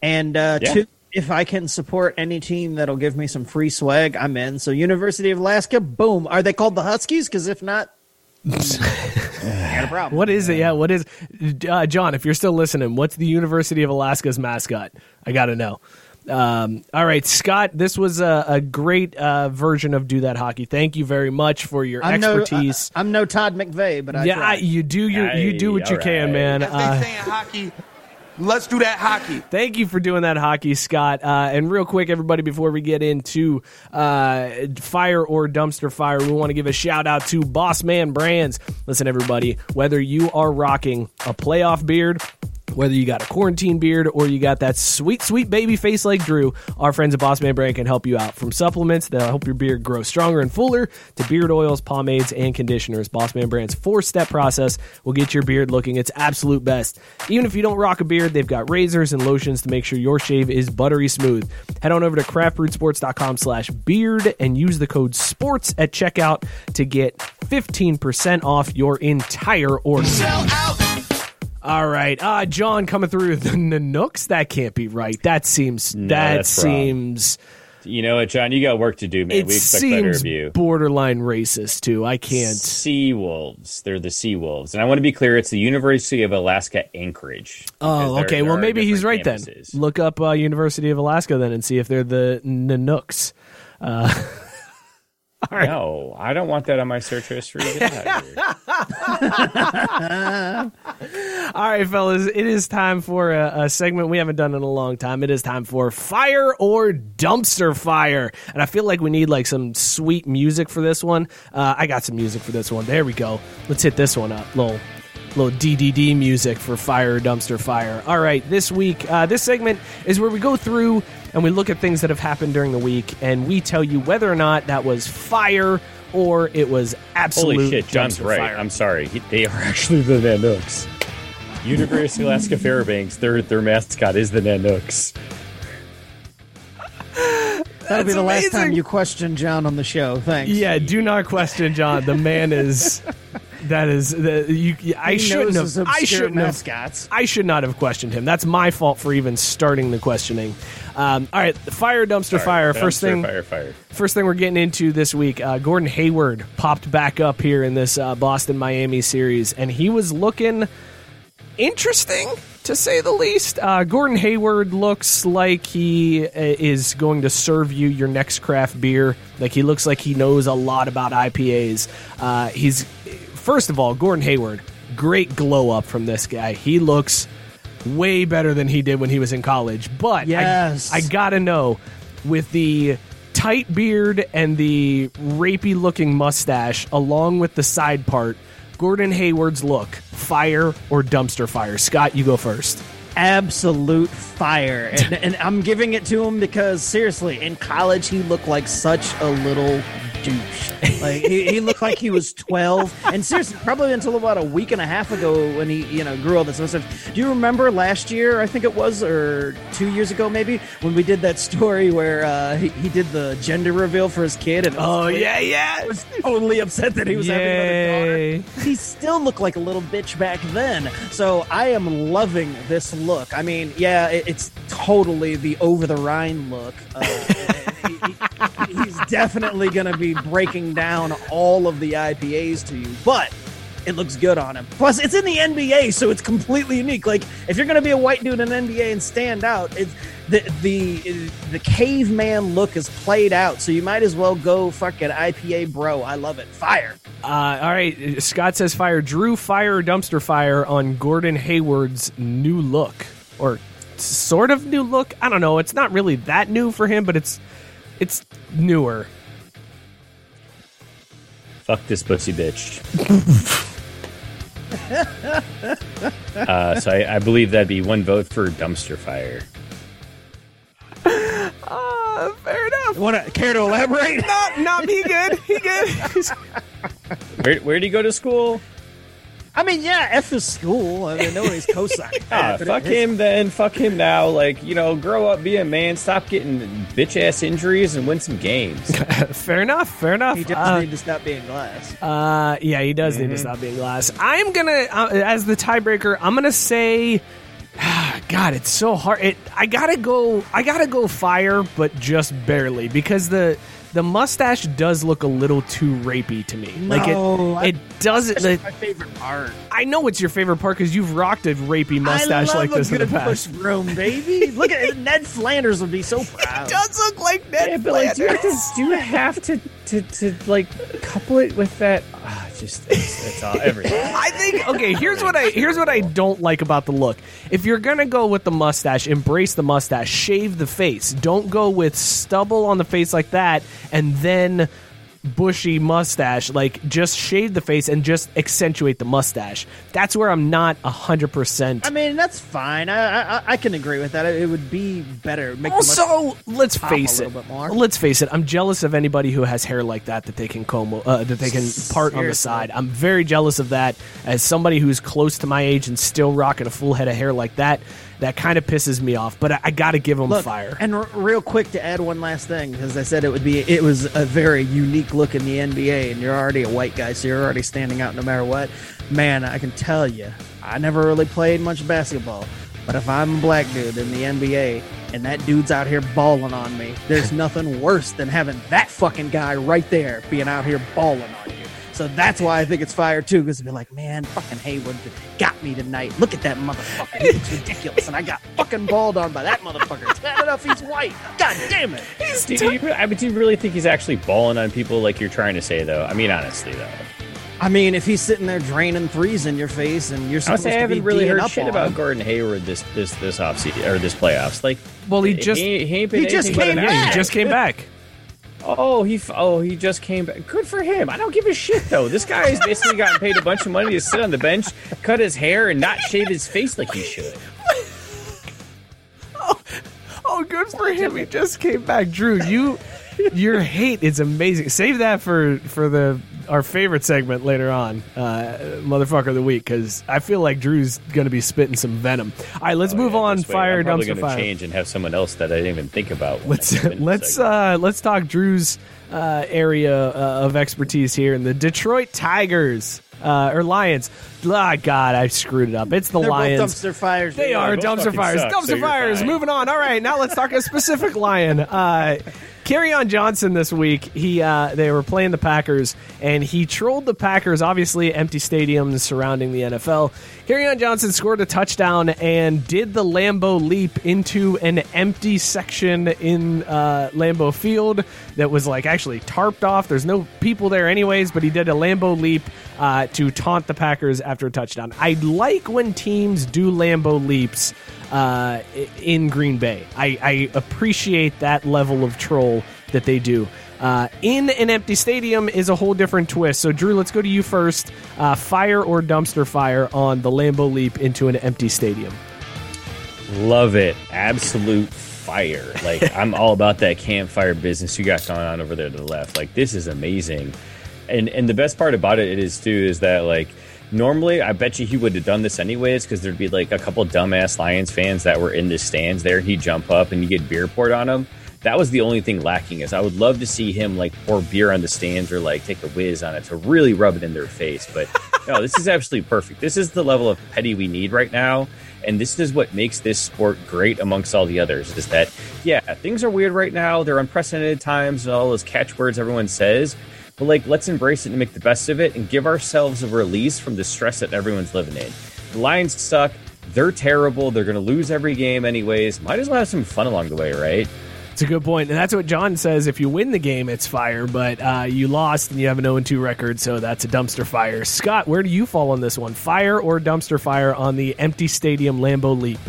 and uh, Yeah. two, if I can support any team that'll give me some free swag, I'm in. So University of Alaska, boom. Are they called the Huskies? Because if not, <laughs> got a problem. What is it? Yeah, what is uh, John? If you're still listening, what's the University of Alaska's mascot? I got to know. Um, all right, Scott, this was a, a great uh, version of Do That Hockey. Thank you very much for your I'm no, expertise. I, am no Todd McVay, but I yeah, try. I, you do your, you do what Hey, you can, man. As they Uh, say in hockey, let's do that hockey. Thank you for doing that hockey, Scott. Uh, and real quick, everybody, before we get into uh, fire or dumpster fire, we want to give a shout out to Boss Man Brands. Listen, everybody, whether you are rocking a playoff beard, Whether you got a quarantine beard or you got that sweet, sweet baby face like Drew, our friends at Boss Man Brand can help you out. From supplements that'll help your beard grow stronger and fuller to beard oils, pomades, and conditioners, Boss Man Brand's four step process will get your beard looking its absolute best. Even if you don't rock a beard, they've got razors and lotions to make sure your shave is buttery smooth. Head on over to craftbrewedsports.com slash beard and use the code SPORTS at checkout to get 15% off your entire order. All right, uh, John coming through the Nanooks. That can't be right. That seems that that's wrong. seems You know what, John? You got work to do, man. it we expect better seems of you. borderline racist too. I can't. Sea wolves. They're the sea wolves, and I want to be clear. It's the University of Alaska Anchorage. Oh, okay. there Well, maybe he's right campuses. then. Look up uh, University of Alaska then and see if they're the Nanooks. <laughs> No, I don't want that on my search history. Get out of here. <laughs> All right, fellas, it is time for a, a segment we haven't done in a long time. It is time for fire or dumpster fire, and I feel like we need like some sweet music for this one. Uh, I got some music for this one. There we go. Let's hit this one up. Little little DDD music for fire or dumpster fire. All right, this week, uh, this segment is where we go through and we look at things that have happened during the week, and we tell you whether or not that was fire or it was absolute. Holy shit, John's right. fire. I'm sorry. He, they are <laughs> actually the Nanooks. University of Alaska Fairbanks. Their their mascot is the Nanooks. That'll be That's the last time you question John on the show. Thanks. Yeah, do not question John. The man is that is the you. I He shouldn't have. I shouldn't have. I should not have questioned him. That's my fault for even starting the questioning. Um, all right, fire dumpster fire. First Dumpster thing, Fire, fire. first thing we're getting into this week. Uh, Gordon Hayward popped back up here in this uh, Boston Miami series, and he was looking interesting to say the least. Uh, Gordon Hayward looks like he uh, is going to serve you your next craft beer. Like he looks like he knows a lot about IPAs. Uh, he's first of all, Gordon Hayward, great glow up from this guy. He looks way better than he did when he was in college. But I- Yes. I, gotta know with the tight beard and the rapey looking mustache, along with the side part. Gordon Hayward's look, fire or dumpster fire? Scott, you go first. absolute fire. And, and I'm giving it to him because seriously, in college he looked like such a little douche. <laughs> Like he, he looked like he was 12. And seriously, probably until about a week and a half ago when he, you know, grew all this stuff. Do you remember last year? I think it was, or two years ago maybe, when we did that story where uh, he, he did the gender reveal for his kid. And Oh totally- yeah, yeah. was totally upset that he was having Yay. another daughter. He still looked like a little bitch back then. So I am loving this look. I mean, yeah, it, it's totally the over the Rhine look. Uh, he- he- he's definitely going to be breaking down all of the IPAs to you, but. It looks good on him. Plus, it's in the NBA, so it's completely unique. Like, if you're going to be a white dude in NBA and stand out, it's the the the caveman look is played out. So you might as well go fucking IPA, bro. I love it. Fire. Uh, all right, Scott says fire. Drew fire dumpster fire on Gordon Hayward's new look, or sort of new look. I don't know. It's not really that new for him, but it's it's newer. Fuck this pussy bitch. <laughs> uh, so I, I believe that'd be one vote for dumpster fire. Uh, fair enough. Want to care to elaborate? Not, not me good. He good. Where where would he go to school? I mean, yeah, F is school. I mean, nobody's <laughs> cosigning. Ah, fuck it- him then. Fuck him now. Like you know, grow up, be a man. Stop getting bitch ass injuries and win some games. <laughs> fair enough. Fair enough. He does Uh, need to stop being glass. Uh, yeah, he does need to stop being glass. I'm gonna, uh, as the tiebreaker, I'm gonna say, <sighs> God, it's so hard. It, I gotta go, I gotta go fire, but just barely because the the mustache does look a little too rapey to me. like No, I- it, it doesn't. That's my favorite part. I know it's your favorite part because you've rocked a rapey mustache like this in the past. push broom, baby. Look at. <laughs> Ned Flanders would be so proud. It does look like Ned Yeah, but like, do you have to, Flanders. do you have to, to, to like couple it with that? Ah, just it's, it's all everything. <laughs> I think okay. Here's what I here's what I don't like about the look. If you're gonna go with the mustache, embrace the mustache. Shave the face. Don't go with stubble on the face like that, and then bushy mustache. Like just shave the face and just accentuate the mustache. That's where I'm not hundred percent. I mean, that's fine. I, I I can agree with that. It would be better. Make Also, let's face it. Let's face it. I'm jealous of anybody who has hair like that that they can comb, uh, that they can part on the side. I'm very jealous of that. As somebody who's close to my age and still rocking a full head of hair like that, that kind of pisses me off. But I, I got to give them Look, fire. And r- real quick to add one last thing, because I said it would be, it was a very unique look in the NBA, and you're already a white guy, so you're already standing out no matter what. Man, I can tell you, I never really played much basketball, but if I'm a black dude in the NBA and that dude's out here balling on me, there's <laughs> nothing worse than having that fucking guy right there being out here balling on you. So that's why I think it's fire too, because it'd be like, man, fucking Hayward got me tonight. Look at that motherfucker. He looks ridiculous, and I got fucking balled on by that motherfucker. It's bad enough he's white. God damn it. Do you, I mean, do you really think he's actually balling on people like you're trying to say, though? I mean, honestly, though. I mean, if he's sitting there draining threes in your face, and you're I would supposed say I to be haven't really heard shit on about. Gordon Hayward this this this offseason or this playoffs. Like, Well, he just- he, he ain't been He just came an yeah, back. he just came back. Oh, he oh he just came back. Good for him. I don't give a shit though. This guy has basically gotten paid a bunch of money to sit on the bench, cut his hair, and not shave his face like he should. <laughs> oh, Oh, good for him. He just came back. Drew, you your hate is amazing. Save that for for the our favorite segment later on, uh, motherfucker of the week, because I feel like Drew's going to be spitting some venom. All right, let's move Oh, Yeah, on. this way, Fire I'm probably dumpster gonna fire. change and have someone else that I didn't even think about. Let's I came in let's uh, let's talk Drew's uh, area uh, of expertise here in the Detroit Tigers uh, or Lions. Ah, God, I screwed it up. It's the They're Lions. both dumpster fires. They are dumpster fires. suck, dumpster so fires. fine. Moving on. All right, now let's talk a specific lion. Uh, on Johnson this week. He uh, they were playing the Packers, and he trolled the Packers. Obviously, empty stadiums surrounding the NFL. Kerryon Johnson scored a touchdown and did the Lambeau leap into an empty section in uh, Field that was like actually tarped off. There's no people there anyways, but he did a Lambeau leap uh, to taunt the Packers after a touchdown. I like when teams do Lambeau leaps uh, in Green Bay. I, I appreciate that level of troll that they do. Uh, in an empty stadium is a whole different twist. So, Drew, let's go to you first. Uh, fire or dumpster fire on the Lambeau leap into an empty stadium? Love it. Absolute fire. Like <laughs> I'm all about that campfire business you got going on over there to the left. Like this is amazing. And and the best part about it is too is that like normally I bet you he would have done this anyways because there'd be like a couple dumbass Lions fans that were in the stands there. He'd jump up and you get beer poured on him. That was the only thing lacking is I would love to see him like pour beer on the stands or like take a whiz on it to really rub it in their face. But <laughs> no, this is absolutely perfect. This is the level of petty we need right now. And this is what makes this sport great amongst all the others is that, yeah, things are weird right now. They're unprecedented times and all those catchwords everyone says. But like, let's embrace it and make the best of it and give ourselves a release from the stress that everyone's living in. The Lions suck. They're terrible. They're going to lose every game anyways. Might as well have some fun along the way, right? It's a good point, and that's what John says. If you win the game, it's fire, but uh, you lost and you have an 0 2 record, so that's a dumpster fire. Scott, where do you fall on this one? Fire or dumpster fire on the empty stadium Lambeau leap?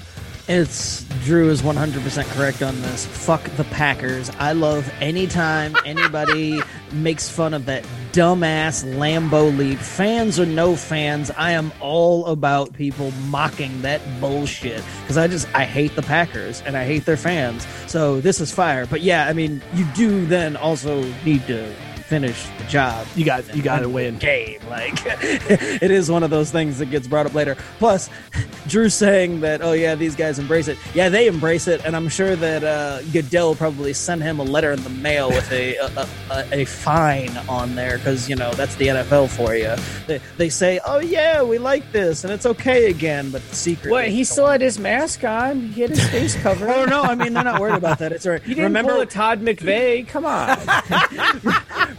It's Drew is 100% correct on this. Fuck the Packers. I love anytime anybody <laughs> makes fun of that dumbass Lambeau leap. Fans or no fans, I am all about people mocking that bullshit because I just I hate the Packers and I hate their fans. So this is fire. But yeah, I mean, you do then also need to finish the job. You got you got to End win. game. Like <laughs> it is one of those things that gets brought up later. Plus, <laughs> Drew saying that, oh yeah, these guys embrace it. Yeah, they embrace it, and I'm sure that uh, Goodell probably sent him a letter in the mail with a a, a, a fine on there because you know that's the NFL for you. They, they say, oh yeah, we like this, and it's okay again, but the secret. What? He still had his mask on. He had his face covered. <laughs> Oh no, I mean they're not worried about that. It's all right. You didn't Remember, pull a Todd McVay. Come on.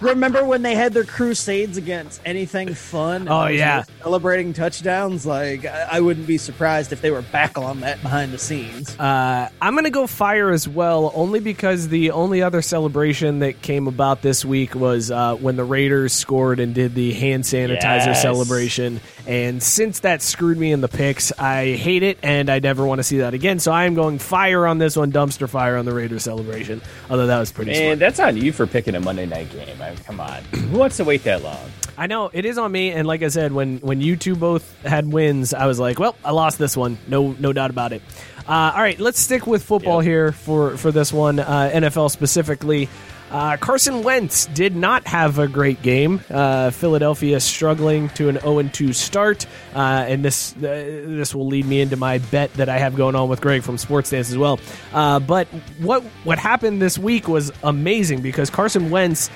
Remember when they had their crusades against anything fun? Oh, those yeah. celebrating touchdowns. Like I, I wouldn't be surprised if they were back on that behind the scenes. Uh, I'm going to go fire as well, only because the only other celebration that came about this week was uh, when the Raiders scored and did the hand sanitizer Yes. celebration. And since that screwed me in the picks, I hate it and I never want to see that again. So I am going fire on this one, dumpster fire on the Raiders celebration. Although that was pretty smart. that's on you for picking a Monday night game. I. Come on. Who wants to wait that long? I know it is on me, and like I said, when when you two both had wins, I was like, well, I lost this one, no no doubt about it. Uh, all right, let's stick with football Yep. here for for this one, uh, NFL specifically. Uh, Carson Wentz did not have a great game. Uh, Philadelphia struggling to an 0 2 start, uh, and this uh, this will lead me into my bet that I have going on with Greg from Sports Dance as well. Uh, but what what happened this week was amazing because Carson Wentz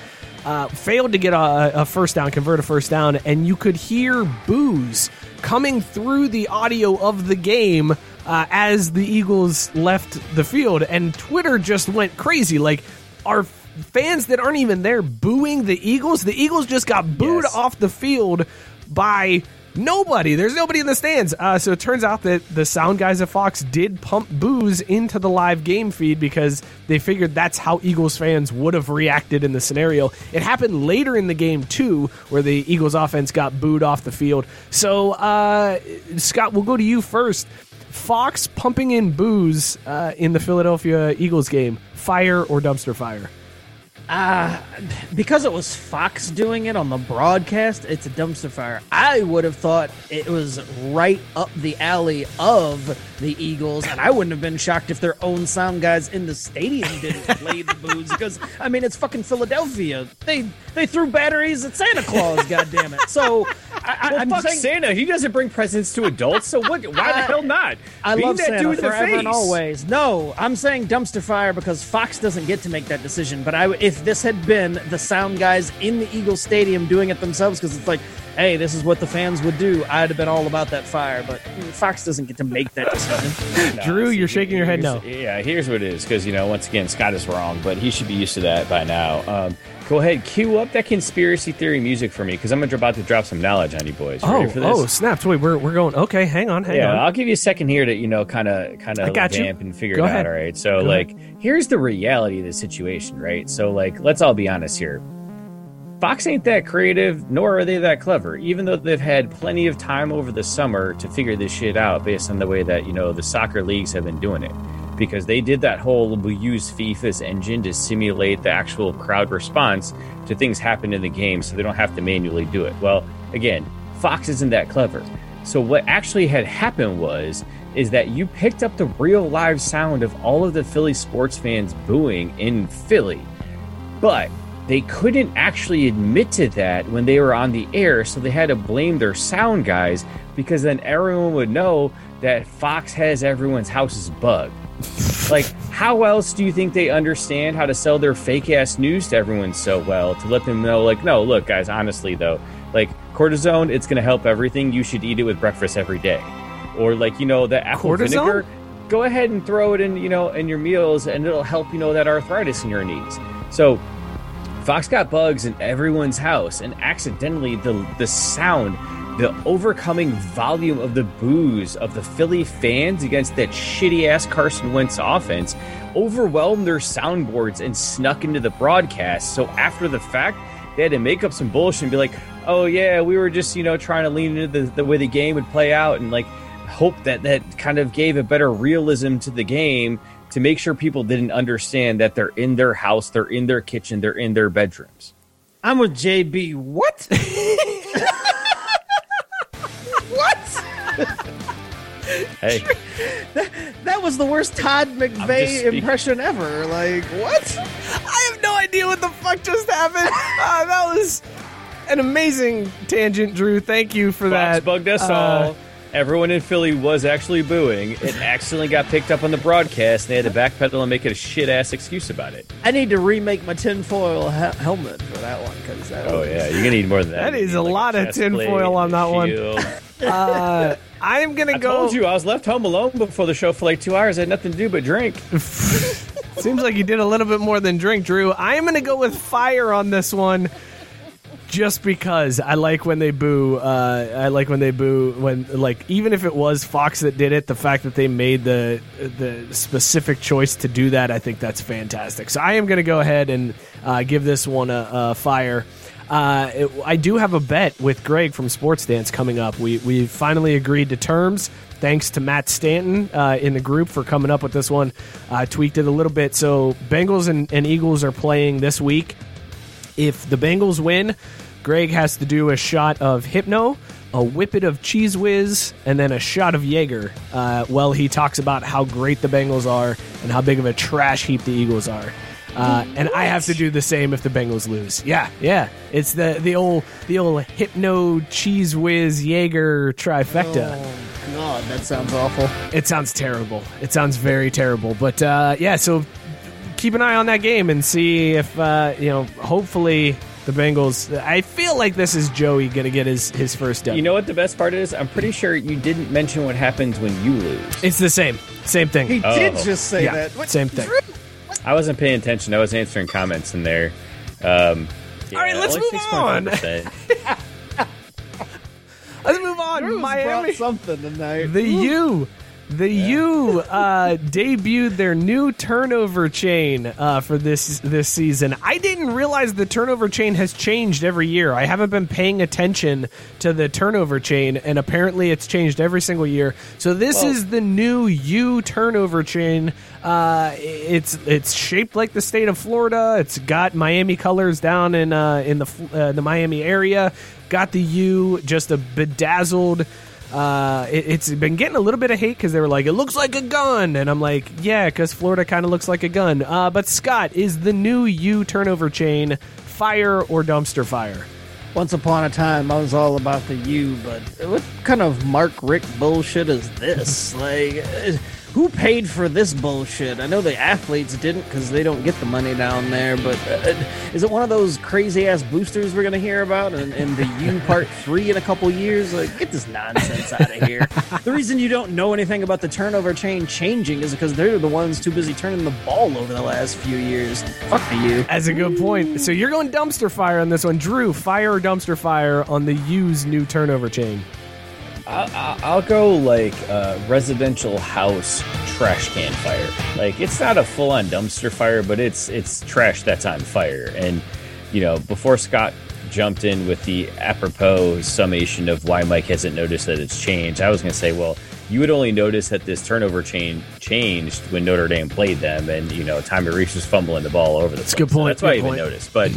uh, failed to get a, a first down, convert a first down, and you could hear boos coming through the audio of the game uh, as the Eagles left the field, and Twitter just went crazy. Like, are fans that aren't even there booing the Eagles? The Eagles just got booed Yes. off the field by nobody. There's nobody in the stands. Uh, so it turns out that the sound guys at Fox did pump booze into the live game feed because they figured that's how Eagles fans would have reacted in the scenario. It happened later in the game too, where the Eagles offense got booed off the field. So uh, Scott, we'll go to you first. Fox pumping in booze uh, in the Philadelphia Eagles game. Fire or dumpster fire? Uh, because it was Fox doing it on the broadcast, it's a dumpster fire. I would have thought it was right up the alley of the Eagles, and I wouldn't have been shocked if their own sound guys in the stadium didn't <laughs> play the booze because I mean it's fucking Philadelphia. They they threw batteries at Santa Claus. <laughs> God damn it! So I, Well, I'm fuck saying. Santa. He doesn't bring presents to adults, so what? Why the <laughs> hell not? I love that Santa dude forever and always. No, I'm saying dumpster fire because Fox doesn't get to make that decision. But I, if this had been the sound guys in the Eagle Stadium doing it themselves, because it's like, hey, this is what the fans would do, I'd have been all about that fire. But Fox doesn't get to make that decision. <laughs> Drew, you're shaking your head no. Yeah, here's what it is because you know once again Scott is wrong, but he should be used to that by now. Um, go ahead, cue up that conspiracy theory music for me because I'm about to drop some knowledge on you boys. You Oh, ready for this? oh, snaps! Wait, we're, we're going. Okay, hang on, hang yeah, on. I'll give you a second here to you know kind of kind of got you. vamp and figure Go it ahead. out. All right, so Go like here's the reality of the situation, right? So like let's all be honest here. Fox ain't that creative, nor are they that clever, even though they've had plenty of time over the summer to figure this shit out based on the way that, you know, the soccer leagues have been doing it. Because they did that whole we use FIFA's engine to simulate the actual crowd response to things happen in the game so they don't have to manually do it. Well, again, Fox isn't that clever. So what actually had happened was is that you picked up the real live sound of all of the Philly sports fans booing in Philly but they couldn't actually admit to that when they were on the air, so they had to blame their sound guys because then everyone would know that Fox has everyone's houses bugged. like, how else do you think they understand how to sell their fake ass news to everyone so well to let them know, like, no, look, guys, honestly though, like cortisone, it's gonna help everything. You should eat it with breakfast every day, or like you know the apple Cortisone? vinegar. Go ahead and throw it in, you know, in your meals, and it'll help you know that arthritis in your knees. So Fox got bugs in everyone's house, and accidentally the the sound, the overcoming volume of the boos of the Philly fans against that shitty ass Carson Wentz offense overwhelmed their soundboards and snuck into the broadcast. So after the fact, they had to make up some bullshit and be like, "Oh yeah, we were just you know trying to lean into the, the way the game would play out and like hope that that kind of gave a better realism to the game." To make sure people didn't understand that they're in their house, they're in their kitchen, they're in their bedrooms. I'm with JB. What? <laughs> What? hey, That was the worst Todd McVay impression ever. Like what? I have no idea what the fuck just happened. <laughs> Uh, that was an amazing tangent, Drew. Thank you for Fox that. bugged us Uh, all. Everyone in Philly was actually booing. It accidentally got picked up on the broadcast, and they had to backpedal and make it a shit ass excuse about it. I need to remake my tinfoil he- helmet for that one because that. Oh was- yeah, you're gonna need more than that. That is need, a like, lot of tinfoil on that one. <laughs> Uh, I'm gonna I go. told you I was left home alone before the show for like two hours. I had nothing to do but drink. <laughs> Seems like you did a little bit more than drink, Drew. I am going to go with fire on this one, just because I like when they boo. Uh, I like when they boo when like even if it was Fox that did it, the fact that they made the the specific choice to do that, I think that's fantastic. So I am going to go ahead and uh, give this one a, a fire. Uh, it- I do have a bet with Greg from Sports Dance coming up. We we finally agreed to terms. Thanks to Matt Stanton uh, in the group for coming up with this one. I tweaked it a little bit. So Bengals and, and Eagles are playing this week. If the Bengals win, Greg has to do a shot of Hypno, a whippet of Cheez Whiz, and then a shot of Jaeger. Uh, well, he talks about how great the Bengals are and how big of a trash heap the Eagles are. Uh, and I have to do the same if the Bengals lose. Yeah, yeah. It's the the old the old hypno cheese whiz Jaeger trifecta. Oh God, that sounds awful. It sounds terrible. It sounds very terrible. But uh, yeah, so keep an eye on that game and see if uh, you know. Hopefully, the Bengals. I feel like this is Joey going to get his his first dub. You know what the best part is? I'm pretty sure you didn't mention what happens when you lose. it's the same same thing. He Oh. did just say yeah, that. What- same thing. I wasn't paying attention. I was answering comments in there. Um, yeah, All right, let's only move on. <laughs> Let's move on. Miami. brought something tonight. The U. The U uh, debuted their new turnover chain uh, for this this season. I didn't realize the turnover chain has changed every year. I haven't been paying attention to the turnover chain, and apparently it's changed every single year. So this is the new U turnover chain. Uh, it's it's shaped like the state of Florida. It's got Miami colors down in uh, in the uh, the Miami area. Got the U, just a bedazzled. Uh, it, it's been getting a little bit of hate because they were like, it looks like a gun. And I'm like, yeah, because Florida kind of looks like a gun. Uh, but Scott, is the new U turnover chain fire or dumpster fire? Once upon a time, I was all about the U, but what kind of Mark Richt bullshit is this? <laughs> like, who paid for this bullshit? I know the athletes didn't because they don't get the money down there, but uh, is it one of those crazy ass boosters we're gonna hear about in, in the U <laughs> Part Three in a couple years? Like, get this nonsense out of here. the reason you don't know anything about the turnover chain changing is because they're the ones too busy turning the ball over the last few years. Fuck the U. That's a good point. So you're going dumpster fire on this one. Drew, fire or dumpster fire on the U's new turnover chain? I'll, I'll- go like uh, residential house trash can fire. Like it's not a full on dumpster fire, but it's it's trash that's on fire. And you know, before Scott jumped in with the apropos summation of why Mike hasn't noticed that it's changed, I was going to say, well, you would only notice that this turnover chain changed when Notre Dame played them, and you know, Tommy Rees was fumbling the ball over the. That's a good point, that's why I even noticed, but.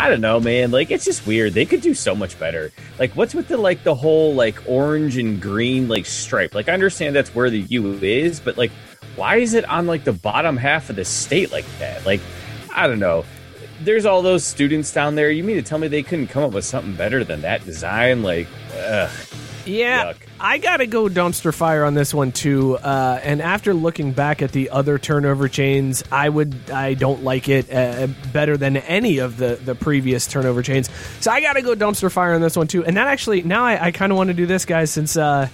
I don't know, man. Like it's just weird. They could do so much better. Like what's with the like the whole like orange and green like stripe? Like I understand that's where the U is, but like why is it on like the bottom half of the state like that? Like I don't know. There's all those students down there. You mean to tell me they couldn't come up with something better than that design? Like, ugh. Yeah, Yuck. I gotta go dumpster fire on this one too. Uh, and after looking back at the other turnover chains, I would I don't like it uh, better than any of the the previous turnover chains. So I gotta go dumpster fire on this one too. And that actually now I, I kind of want to do this, guys, since. Uh,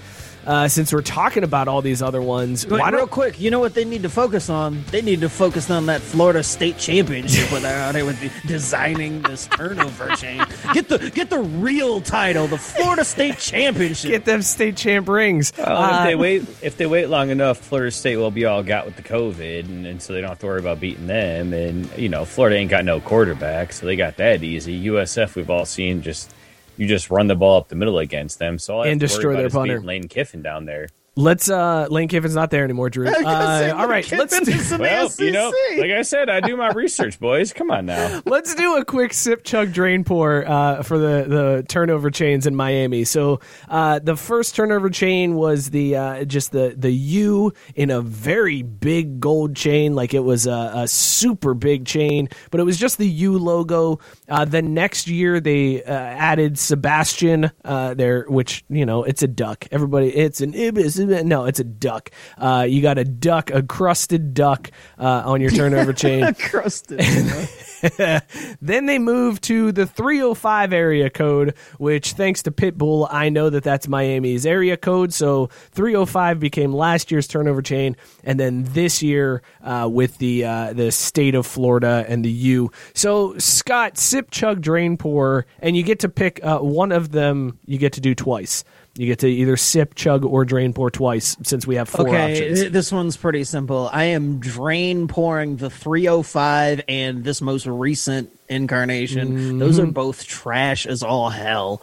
uh, since we're talking about all these other ones, Wait, why real don't quick, you know what they need to focus on? They need to focus on that Florida State Championship when they're out here with the, designing this turnover chain. Get the get the real title, the Florida State Championship. get them state champ rings? Well, Uh, if they wait, if they wait long enough, Florida State will be all got with the COVID, and, and so they don't have to worry about beating them. And you know, Florida ain't got no quarterback, so they got that easy. USF, we've all seen just you just run the ball up the middle against them. So all I And destroy their punter. Lane Kiffin down there. Let's uh Lane Kiffin's not there anymore, Drew. <laughs> Uh, all right, let's do, Well, you know, like I said, I do my research, boys. Come on now. <laughs> let's do a quick sip chug drain pour uh, for the the turnover chains in Miami. So uh, the first turnover chain was the uh, just the the U in a very big gold chain, like it was a, a super big chain, but it was just the U logo. Uh, the next year they uh, added Sebastian uh, there, which you know it's a duck. Everybody, it's an ibis. No, it's a duck. Uh, you got a duck, a crusted duck uh, on your <laughs> turnover chain. crusted. <laughs> then they moved to the 305 area code, which thanks to Pitbull, I know that that's Miami's area code. So 305 became last year's turnover chain, and then this year uh, with the uh, the state of Florida and the U. So Scott, sip, chug, drain, pour, and you get to pick uh, one of them. You get to do twice. You get to either sip, chug, or drain pour twice, since we have four Okay, options. th- this one's pretty simple. I am drain pouring the 305 and this most recent incarnation. Mm-hmm. Those are both trash as all hell.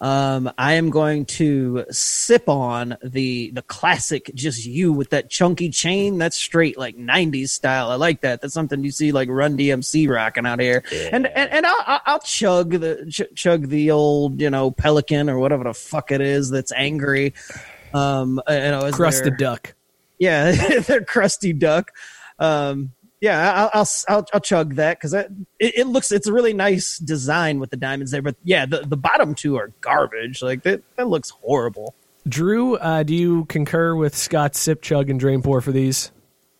Um, I am going to sip on the the classic, just you with that chunky chain. That's straight like '90s style. I like that. That's something you see like Run DMC rocking out here. And and and I'll, I'll- I'll chug the ch- chug the old you know pelican or whatever the fuck it is that's angry. Um, you know, as Crusted duck. yeah, <laughs> they're crusty duck. Um, yeah, I'll I'll, I'll, I'll chug that because it, it looks it's a really nice design with the diamonds there. But yeah, the, the bottom two are garbage. Like that that looks horrible. Drew, uh, do you concur with Scott's sip, chug, and drain pour for these?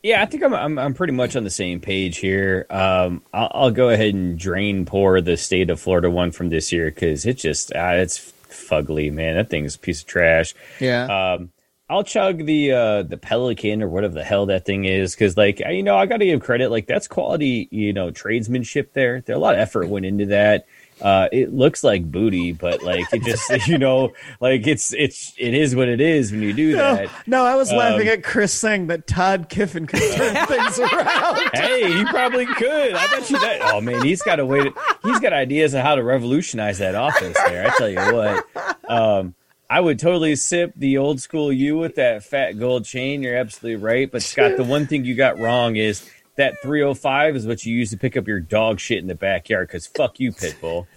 Yeah, I think I'm, I'm I'm pretty much on the same page here. Um, I'll, I'll go ahead and drain pour the state of Florida one from this year because it just uh, it's fugly, man. That thing's a piece of trash. Yeah. Um, I'll chug the uh, the Pelican or whatever the hell that thing is because, like, you know, I got to give credit. Like, that's quality, you know, tradesmanship there. There a lot of effort went into that. Uh, it looks like booty, but like it just, <laughs> you know, like it's it's it is what it is when you do that. no, I was laughing at Chris saying that Todd Kiffin could turn <laughs> things around. Hey, he probably could. I bet you that. Oh man, he's got a way. To, he's got ideas on how to revolutionize that office. there. I tell you what. Um, I would totally sip the old school you with that fat gold chain. You're absolutely right. But Scott, the one thing you got wrong is that 305 is what you use to pick up your dog shit in the backyard. Because fuck you, Pitbull. <laughs>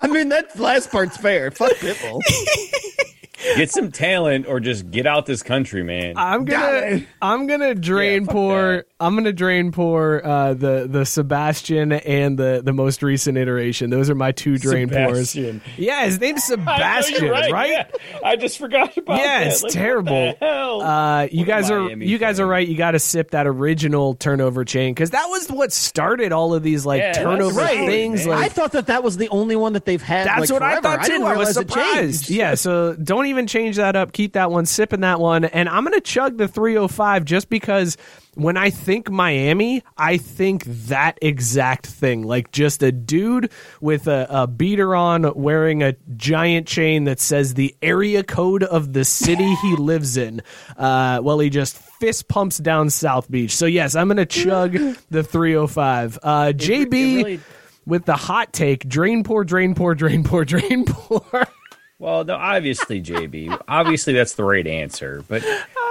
I mean, that last part's fair. Fuck Pitbull. <laughs> Get some talent or just get out this country, man. I'm gonna I'm gonna drain fuck pour that. I'm gonna drain pour uh, the the Sebastian and the the most recent iteration. Those are my two drain Sebastian. pours. Yeah, his name's <laughs> I Sebastian, you're right? yeah. I just forgot about Yeah, that. it's Like, terrible. hell? Uh, you What guys are Miami you guys are right. You got to sip that original turnover chain because that was what started all of these like Yeah, turnover right, things. man. I thought that that was the only one that they've had. that's like, what I thought too. didn't I, was surprised. Yeah, so don't even change that up. Keep that one, sipping that one, and I'm gonna chug the 305 just because when I think Miami, I think that exact thing. Like just a dude with a, a beater on, wearing a giant chain that says the area code of the city he <laughs> lives in. Uh, well, he just fist pumps down South Beach. So yes, I'm gonna chug <laughs> the 305. Uh, JB really- with the hot take: drain pour, drain pour, drain pour, drain pour. Well, no, obviously, JB. obviously, that's the right answer. But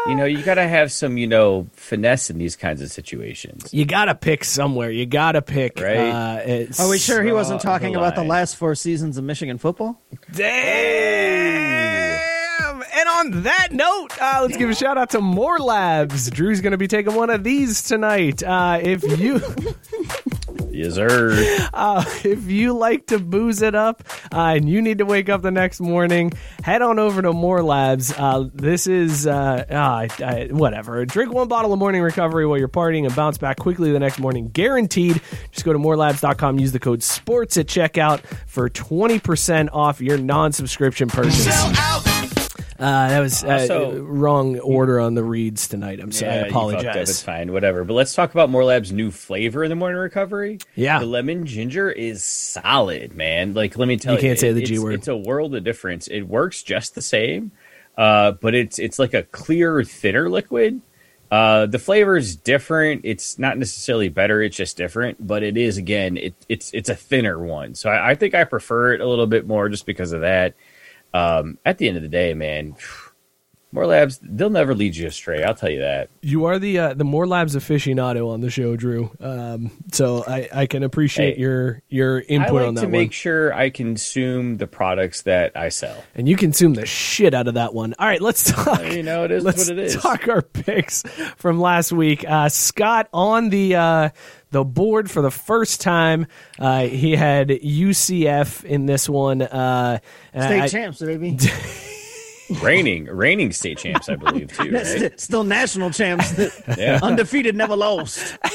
you know, you got to have some, you know, finesse in these kinds of situations. you gotta pick somewhere. You gotta pick. Right. Uh, it's, Are we sure he wasn't talking the about the last four seasons of Michigan football? Damn! And on that note, uh, let's give a shout out to More Labs. Drew's going to be taking one of these tonight. Uh, if you <laughs> Yes, sir. <laughs> uh, if you like to booze it up uh, and you need to wake up the next morning, head on over to More Labs. Uh, this is uh, uh, I- whatever. Drink one bottle of morning recovery while you're partying and bounce back quickly the next morning, guaranteed. Just go to morelabs.com. Use the code SPORTS at checkout for twenty percent off your non-subscription purchase. Uh, that was uh, Also- wrong order on the reads tonight. I'm sorry. Yeah, I you up. It's fine. Whatever. But let's talk about More Lab's new flavor in the morning recovery. Yeah. the lemon ginger is solid, man. Like, let me tell You you, can't say the it's- G word. It's a world of difference. It works just the same, uh, but it's it's like a clear, thinner liquid. Uh, the flavor is different. It's not necessarily better. It's just different. But it is again. It, it's it's a thinner one. So I, I think I prefer it a little bit more just because of that. Um, at the end of the day, man, more labs they'll never lead you astray. I'll tell you that. You are the uh, the More Labs aficionado on the show, Drew. Um, so I, I can appreciate Hey, your your input like on that to one. make sure I consume the products that I sell. and you consume the shit out of that one. All right, let's talk. You know, it is <laughs> let's what it is. talk our picks from last week. Uh, Scott on the uh, the board for the first time. Uh, he had UCF in this one. Uh, State I- champs, baby. <laughs> reigning, reigning state champs, I believe too. Right? Still national champs. <laughs> Yeah. Undefeated, never lost. <laughs>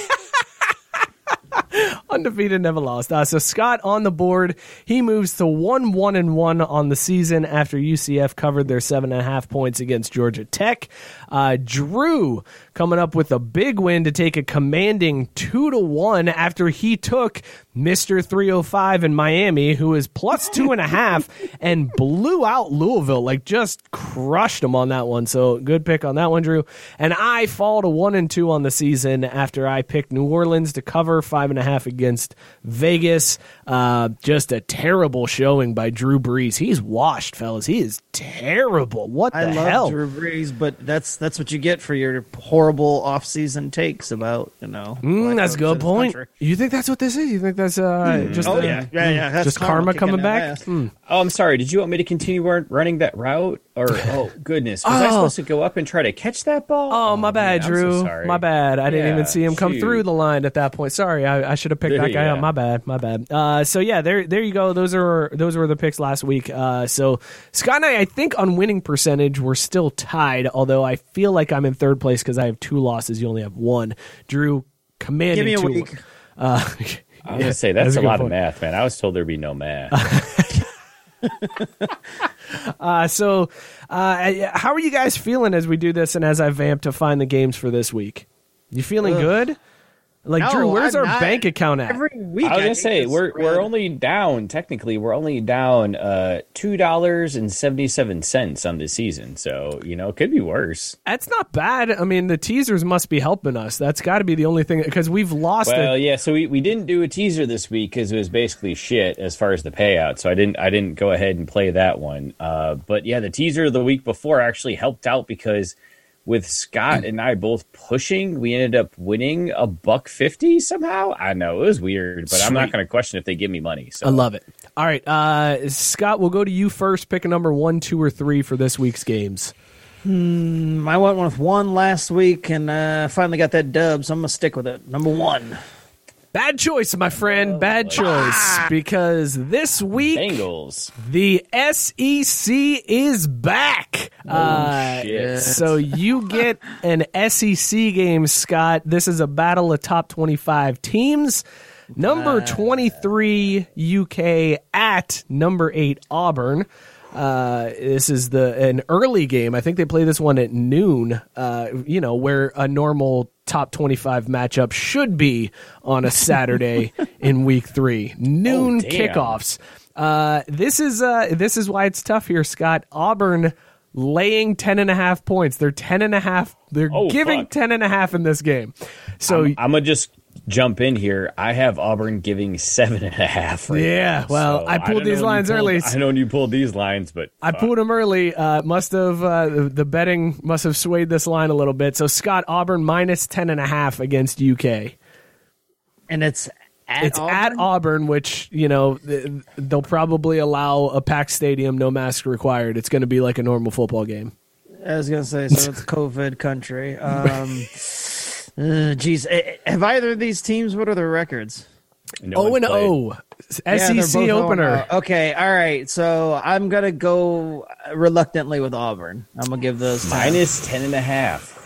undefeated, never lost. Uh, so Scott on the board, he moves to one one and one on the season after UCF covered their seven and a half points against Georgia Tech. Uh, Drew coming up with a big win to take a commanding two to one after he took Mister 305 in Miami, who is plus two and a half, <laughs> and blew out Louisville, like just crushed them on that one. So good pick on that one, Drew. And I fall to one and two on the season after I picked New Orleans to cover five and a half against Vegas. Uh, just a terrible showing by Drew Brees. He's washed, fellas. He is terrible. What the I love hell? Drew Brees, but that's that's what you get for your horrible off-season takes about you know. Mm, that's a good point. country. You think that's what this is? You think that's uh, just Oh the- yeah, yeah, yeah. That's just karma kicking coming back? ass. Hmm. Oh, I'm sorry. Did you want me to continue running that route? Or <laughs> oh goodness, was I Oh. supposed to go up and try to catch that ball? Oh, my bad, man, I'm so Drew. sorry. my bad. I didn't even see him come shoot. through the line at that point. Sorry, I, I should have picked that guy Yeah. up. My bad. My bad. Uh, so yeah, there, there you go. Those are those were the picks last week. Uh, so Scott and I, I think on winning percentage, we're still tied. Although I feel like I'm in third place because I have two losses. You only have one. Drew, commanding Give me a two. week. Uh, I was gonna say <laughs> that's, a a lot point. of math, man. I was told there'd be no math. <laughs> <laughs> Uh, so, uh, how are you guys feeling as we do this and as I vamp to find the games for this week? You feeling good? Like No, Drew, where's I'm our not. bank account at? Every week, I was gonna say we're spread. we're only down technically we're only down uh two dollars and seventy seven cents on this season, so you know it could be worse. That's not bad. I mean, the teasers must be helping us. That's got to be the only thing because we've lost Well, it. yeah, so we, we didn't do a teaser this week because it was basically shit as far as the payout. So I didn't I didn't go ahead and play that one. Uh, but yeah, the teaser the week before actually helped out because with Scott and I both pushing, we ended up winning a buck fifty somehow. I know it was weird, but I'm not going to question if they give me money. So I love it. All right, uh, Scott, we'll go to you first. Pick a number one, two, or three for this week's games. Hmm, I went with one last week and uh, finally got that dub, so I'm gonna stick with it. Number one. Bad choice, my friend. Bad choice because this week Bengals. the SEC is back. Uh, shit. So you get an SEC game, Scott. This is a battle of top 25 teams. Number 23 UK at number 8 Auburn. Uh, this is the an early game. I think they play this one at noon. Uh, you know where a normal top twenty-five matchup should be on a Saturday <laughs> in week three. Noon Oh, kickoffs. Uh, this is uh, this is why it's tough here, Scott. Auburn laying 10 and a half points. They're 10 and a half. They're Oh, giving fuck. 10 and a half in this game. So I'm, I'm gonna just jump in here. I have Auburn giving seven and a half. Right Yeah, now. well, So I pulled don't these lines pulled- early. I know when you pulled these lines, but I fuck. pulled them early. Uh, must have uh, the the betting must have swayed this line a little bit. So Scott Auburn minus 10 and a half against UK. And it's at it's Auburn? at Auburn, which you know they'll probably allow a packed stadium, no mask required. It's going to be like a normal football game. I was gonna say, so it's <laughs> COVID country. Um, <laughs> uh, Eh, have either of these teams? What are their records? No O and. O, SEC both opener. 0-0. Okay, all right. So I'm gonna go reluctantly with Auburn. I'm gonna give those ten. minus ten and a half.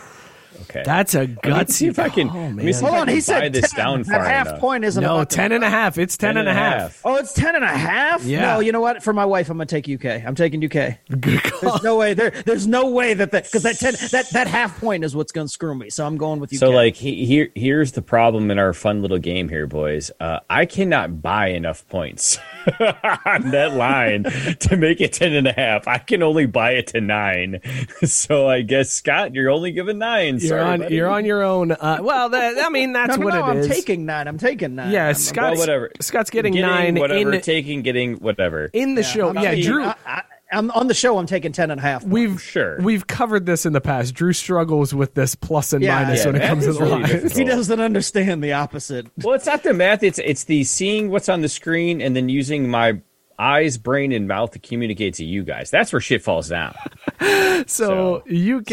Okay, That's a Let me gutsy. see if I can. Oh, let me man. see if Hold I on, can he buy said this 10. down that far half enough. point isn't No, about the- 10 and a half. It's 10 and a half. Oh, it's ten and a half. Yeah. No, you know what? For my wife, I'm gonna take UK. I'm taking UK. Good call. There's no way there. There's no way that that because that ten that that half point is what's gonna screw me. So I'm going with UK. So like he, here here's the problem in our fun little game here, boys. Uh, I cannot buy enough points <laughs> on that line to make it ten and a half. I can only buy it to nine. <laughs> So I guess Scott, you're only giving nine. You're Sorry, on. buddy. You're on your own. Uh, well, that, I mean, that's no, no, what no, it I'm is. taking nine. I'm taking nine. Yeah, I'm- Scott- Well, whatever. Scott's getting, Getting nine whatever, in taking, getting whatever. in the show. I Yeah, mean, Drew. I, I, I'm on the show. I'm taking ten and a half. points. We've Sure. we've covered this in the past. Drew struggles with this plus and Yeah, minus yeah, when it comes to the really lines. he doesn't understand the opposite. Well, it's not the math. It's it's the seeing what's on the screen and then using my eyes, brain, and mouth to communicate to you guys. That's where shit falls down. <laughs> So, UK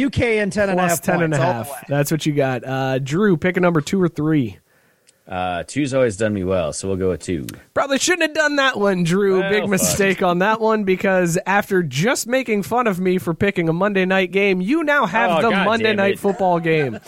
UK and ten and a half. ten and a half. That's what you got. Uh, Drew, pick a number two or three. Uh, two's always done me well, so we'll go with two. Probably shouldn't have done that one, Drew. Well, Big fuck. mistake on that one because after just making fun of me for picking a Monday night game, you now have Oh, the God Monday night football <laughs> game.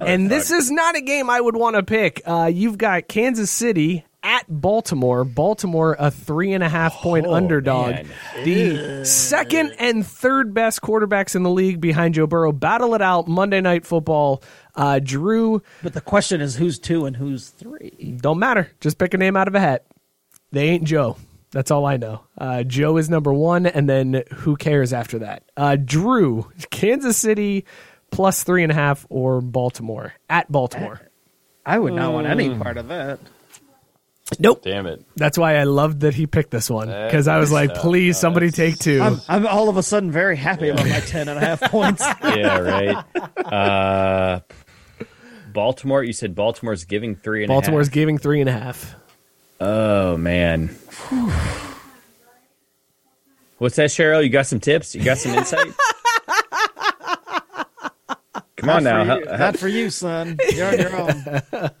and this is not a game I would want to pick. Uh, you've got Kansas City at Baltimore. Baltimore, a three and a half point underdog. man. The second and third best quarterbacks in the league behind Joe Burrow battle it out Monday Night Football. Uh, Drew, But the question is who's two and who's three? don't matter. Just pick a name out of a hat. They ain't Joe. That's all I know. Uh, Joe is number one, and then who cares after that? Uh, Drew, Kansas City plus three and a half, or Baltimore at Baltimore. I would not want any part of that. Nope. Damn it. That's why I loved that he picked this one because I was like, please, somebody take 2 I'm, I'm all of a sudden very happy about my 10 and a half points. <laughs> Yeah, right. Uh, Baltimore. You said Baltimore's giving three three and a half. Baltimore's giving three and a half. Oh man. What's that, Cheryl? You got some tips? You got some insight? <laughs> Come on now. For you- not for you, son. You're on your own.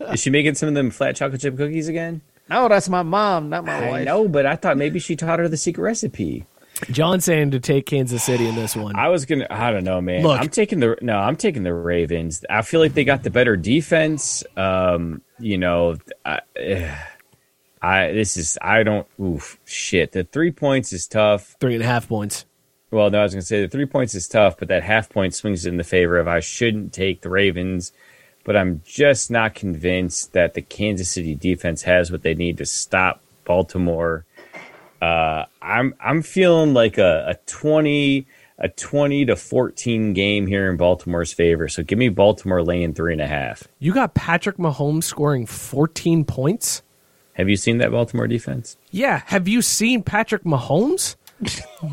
<laughs> Is she making some of them flat chocolate chip cookies again? No, that's my mom, not my I wife. know, but I thought maybe she taught her the secret recipe. John saying to take Kansas City in this one. I was gonna. I don't know, man. Look. I'm taking the no. I'm taking the Ravens. I feel like they got the better defense. Um, you know, I, eh, I this is. I don't. Oof, shit. The three points is tough. three and a half points. Well, no, I was gonna say the three points is tough, but that half point swings in the favor of I shouldn't take the Ravens. But I'm just not convinced that the Kansas City defense has what they need to stop Baltimore. Uh, I'm I'm feeling like a, a twenty a twenty to fourteen game here in Baltimore's favor. So give me Baltimore laying three and a half. You got Patrick Mahomes scoring 14 points? Have you seen that Baltimore defense? Yeah. Have you seen Patrick Mahomes?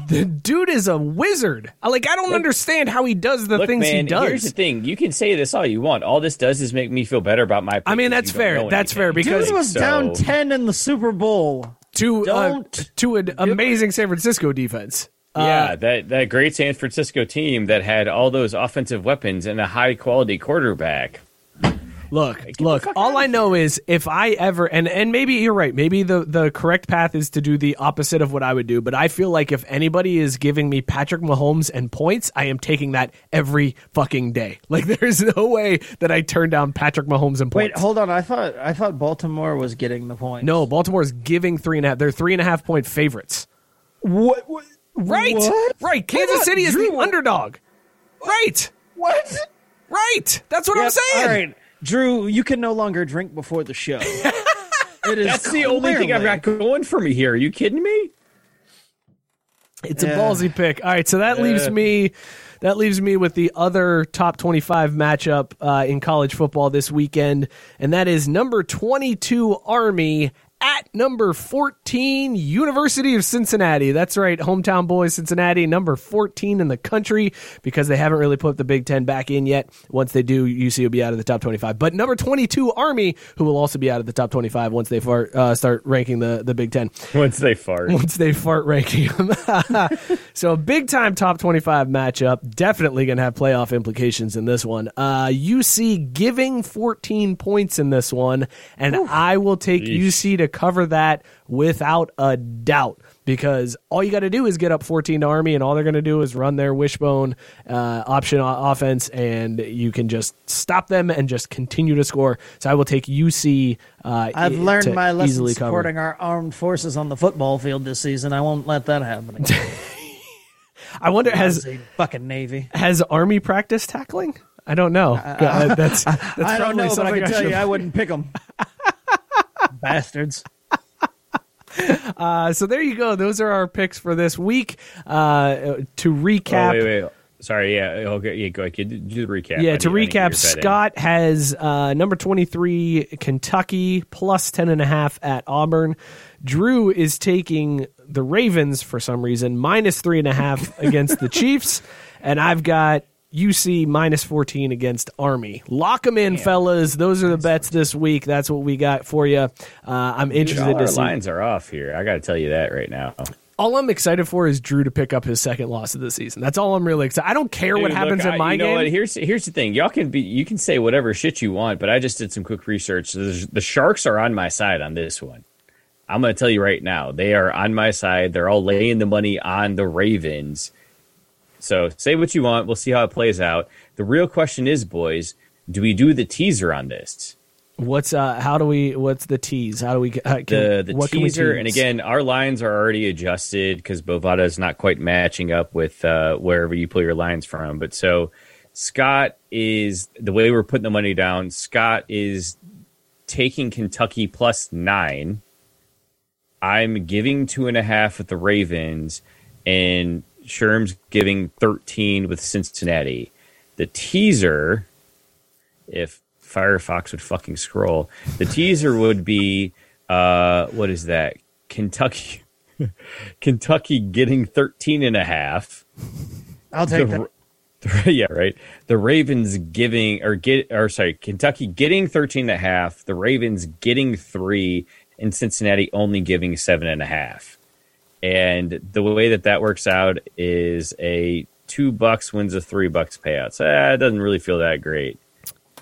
The dude is a wizard. Like, I don't understand how he does the Look, things man, he does. here's the thing. You can say this all you want. All this does is make me feel better about my. I mean, that's fair. know That's fair because- Dude was So- down 10 in the Super Bowl. to uh, Don't to an amazing San Francisco defense. Uh, Yeah, that that great San Francisco team that had all those offensive weapons and a high quality quarterback. Look, the look. All I know is if I ever and and maybe you're right. Maybe the the correct path is to do the opposite of what I would do. But I feel like if anybody is giving me Patrick Mahomes and points, I am taking that every fucking day. <laughs> Like there's no way that I turn down Patrick Mahomes and points. Wait, hold on. I thought I thought Baltimore was getting the point. no, Baltimore's giving three and a half. They're three and a half point favorites. What? what Right, What? right. Kansas City is Drew, the what- underdog. Right, What? right. That's what I'm saying. All right, Drew, you can no longer drink before the show. <laughs> it is That's the only thing I've got going for me here. Are you kidding me? It's a ballsy pick. All right, so that leaves me that leaves me with the other top 25 matchup uh, in college football this weekend, and that is number 22 Army at number 14 University of Cincinnati. That's right, hometown boys Cincinnati, number 14 in the country because they haven't really put the Big 10 back in yet. Once they do, UC will be out of the top 25. But number 22 Army, who will also be out of the top 25 once they far, uh, start ranking the the Big 10 Once they fart. <laughs> once they fart ranking them. <laughs> so a big time top 25 matchup. Definitely going to have playoff implications in this one. Uh, UC giving 14 points in this one, and I will take UC to cover that without a doubt. Because all you got to do is get up 14 to Army, and all they're going to do is run their wishbone uh, option o- offense, and you can just stop them and just continue to score. So I will take UC. Uh, I've learned my lesson easily cover. supporting our armed forces on the football field this season. I won't let that happen. again. <laughs> I wonder has fucking Navy. Has Army practice tackling? I don't know. Uh, <laughs> that's that's I don't probably know, but I can tell you, I wouldn't pick them. <laughs> Bastards. <laughs> Uh, so there you go. Those are our picks for this week. Uh, to recap, Oh, wait, wait. Sorry, yeah. Okay, yeah, go ahead. Do do the recap. yeah. I To need- I need to get recap, your bet in. Scott has uh, number twenty-three Kentucky plus ten and a half at Auburn. Drew is taking the Ravens for some reason minus three and a half against the <laughs> Chiefs, and I've got UC minus 14 against Army. Lock them in, fellas. Those are the bets this week. That's what we got for you. Uh, I'm Dude, interested all to our see. lines are off here. I got to tell you that right now. All I'm excited for is Drew to pick up his second loss of the season. That's all I'm really excited. I don't care what happens look, in I- my you know game. What? Here's here's the thing. Y'all can be you can say whatever shit you want, but I just did some quick research. The, the Sharks are on my side on this one. I'm going to tell you right now. They are on my side. They're all laying the money on the Ravens. So say what you want. We'll see how it plays out. The real question is, boys, do we do the teaser on this? What's uh? How do we? What's the tease? How do we? Uh, can, the the what can we teaser, and again, our lines are already adjusted because Bovada is not quite matching up with uh, wherever you pull your lines from. But so Scott is the way we're putting the money down. Scott is taking Kentucky plus nine. I'm giving two and a half with the Ravens, and Sherm's giving thirteen with Cincinnati. The teaser, if Firefox would fucking scroll, the teaser would be uh, what is that? Kentucky, <laughs> Kentucky getting 13 and a half. I'll take The- that. <laughs> yeah, right. The Ravens giving or get or sorry, Kentucky getting 13 and a half, the Ravens getting 3 and Cincinnati only giving seven and a half. And the way that that works out is a 2 bucks wins a 3 bucks payout. So eh, it doesn't really feel that great.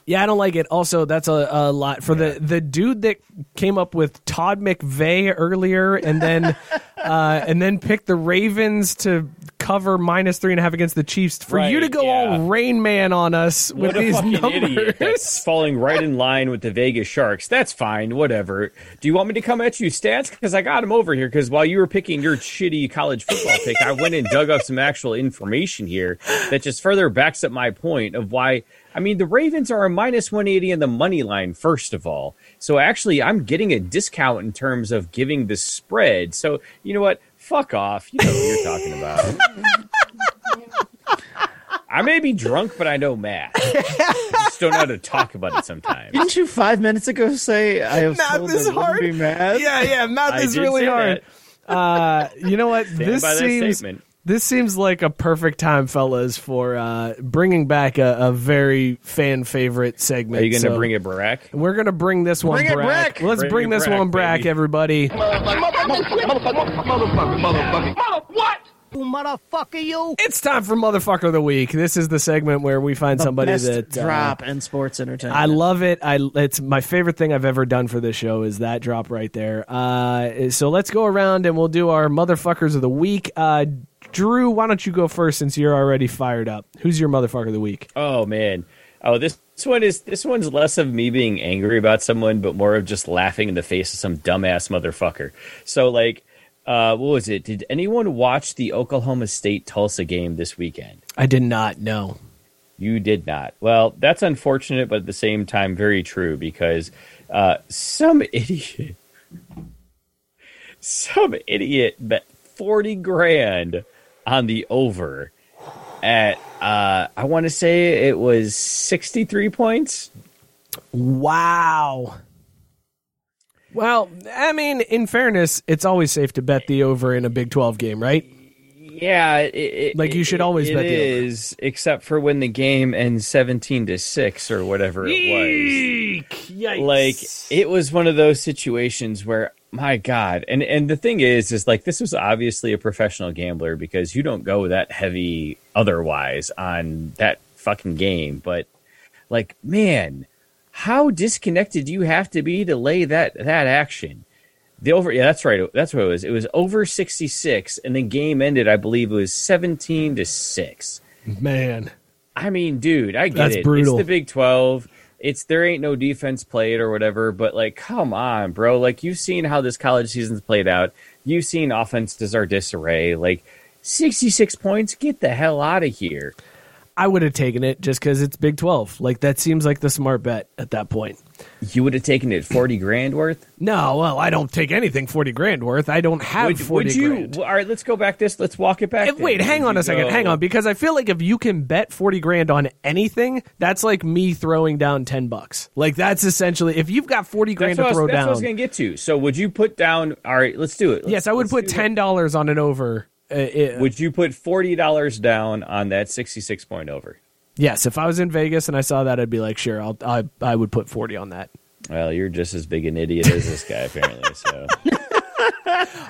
Yeah, I don't like it. Also, that's a, a lot for the the dude that came up with Todd McVeigh earlier, and then <laughs> uh, and then picked the Ravens to cover minus three and a half against the Chiefs. For you to go yeah. all Rain Man on us with What a these numbers. falling right in line with the Vegas Sharks. That's fine, whatever. Do you want me to come at you stats? Because I got them over here. Because while you were picking your shitty college football pick, I went and dug up some actual information here that just further backs up my point of why. I mean, the Ravens are a minus 180 in the money line, first of all. So actually, I'm getting a discount in terms of giving the spread. So, you know what? Fuck off. You know what you're talking about. <laughs> I may be drunk, but I know math. I just don't know how to talk about it sometimes. Didn't you five minutes ago say I have Math told is there hard. be math? Yeah, yeah, math I is really hard. Uh, you know what? Stand this by that seems statement. This seems like a perfect time, fellas, for uh, bringing back a, a very fan favorite segment. Are you going to So bring it back? We're gonna bring this one Bring it back. back. Let's Bring bring, it this back, one back, baby. everybody. It's time for motherfucker of the week. This is the segment where we find The somebody best that uh, drop in sports entertainment. I love it. I it's my favorite thing I've ever done for this show is that drop right there. Uh, so let's go around and we'll do our motherfuckers of the week. Uh, Drew, why don't you go first since you're already fired up? Who's your motherfucker of the week? Oh man. Oh, this this one is this one's less of me being angry about someone, but more of just laughing in the face of some dumbass motherfucker. So like, uh, what was it? Did anyone watch the Oklahoma State Tulsa game this weekend? I did not know. You did not. Well, that's unfortunate, but at the same time, very true because uh, some <laughs> idiot, some idiot bet forty grand on the over at uh, I want to say it was sixty three points. Wow. Well, I mean, in fairness, it's always safe to bet the over in a Big 12 game, right? Yeah, it, it, Like, you should always it bet the over. is, except for when the game ends seventeen to six or whatever it was. Yikes. like it was one of those situations where my god and and the thing is is like this was obviously a professional gambler because you don't go that heavy otherwise on that fucking game but like man how disconnected do you have to be to lay that that action the over yeah that's right that's what it was it was over 66 and the game ended i believe it was 17 to 6 Man. I mean, dude, I get That's it. brutal. It's the Big Twelve. It's there ain't no defense played or whatever, but like, come on, bro. Like you've seen how this college season's played out. You've seen offenses are disarray. Like sixty six points, get the hell out of here. I would have taken it just because it's Big 12. Like, that seems like the smart bet at that point. You would have taken it forty grand worth. No, well, I don't take anything 40 grand worth. I don't have Would, 40 would you? grand. all right, let's go back. This. Let's walk it back. If- wait, hang on a second. go- Hang on, because I feel like if you can bet 40 grand on anything, that's like me throwing down 10 bucks. Like, that's essentially, if you've got 40 grand That's, to was, throw that's what I was going to get to. So, would you put down? All right, let's do it. Let's- Yes, I would put $10 on an over. Uh, uh, Would you put forty dollars down on that sixty six point over? yes, if I was in Vegas and I saw that, I'd be like, sure, I'll, I, I would put 40 on that. Well, you're just as big an idiot as this guy, apparently. So. <laughs>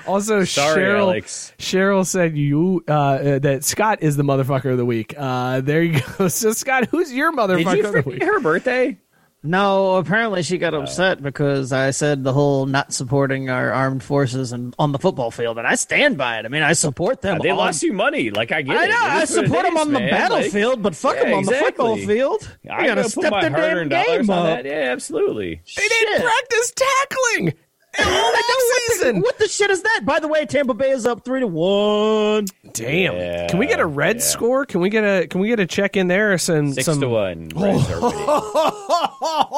Also, Sorry, Cheryl, Alex. Cheryl said you uh, uh, that Scott is the motherfucker of the week. Uh, there you go. <laughs> So, Scott, who's your Did motherfucker you of the week? her birthday? No, apparently she got uh, upset because I said the whole not supporting our armed forces and on the football field, and I stand by it. I mean, I support them. Uh, they on- lost you money. Like I get I it. know. It I is what it support them is, on the man. battlefield, but fuck yeah, them on the football field. I gotta gotta step their damn hard-earned game on up. that. Yeah, absolutely. They didn't practice tackling all I know, what, the, season. what the shit is that? By the way, Tampa Bay is up three to one. Damn. Yeah, can we get a red yeah. score? Can we get a can we get a check in there? Some Six some to one. <laughs> Reds are.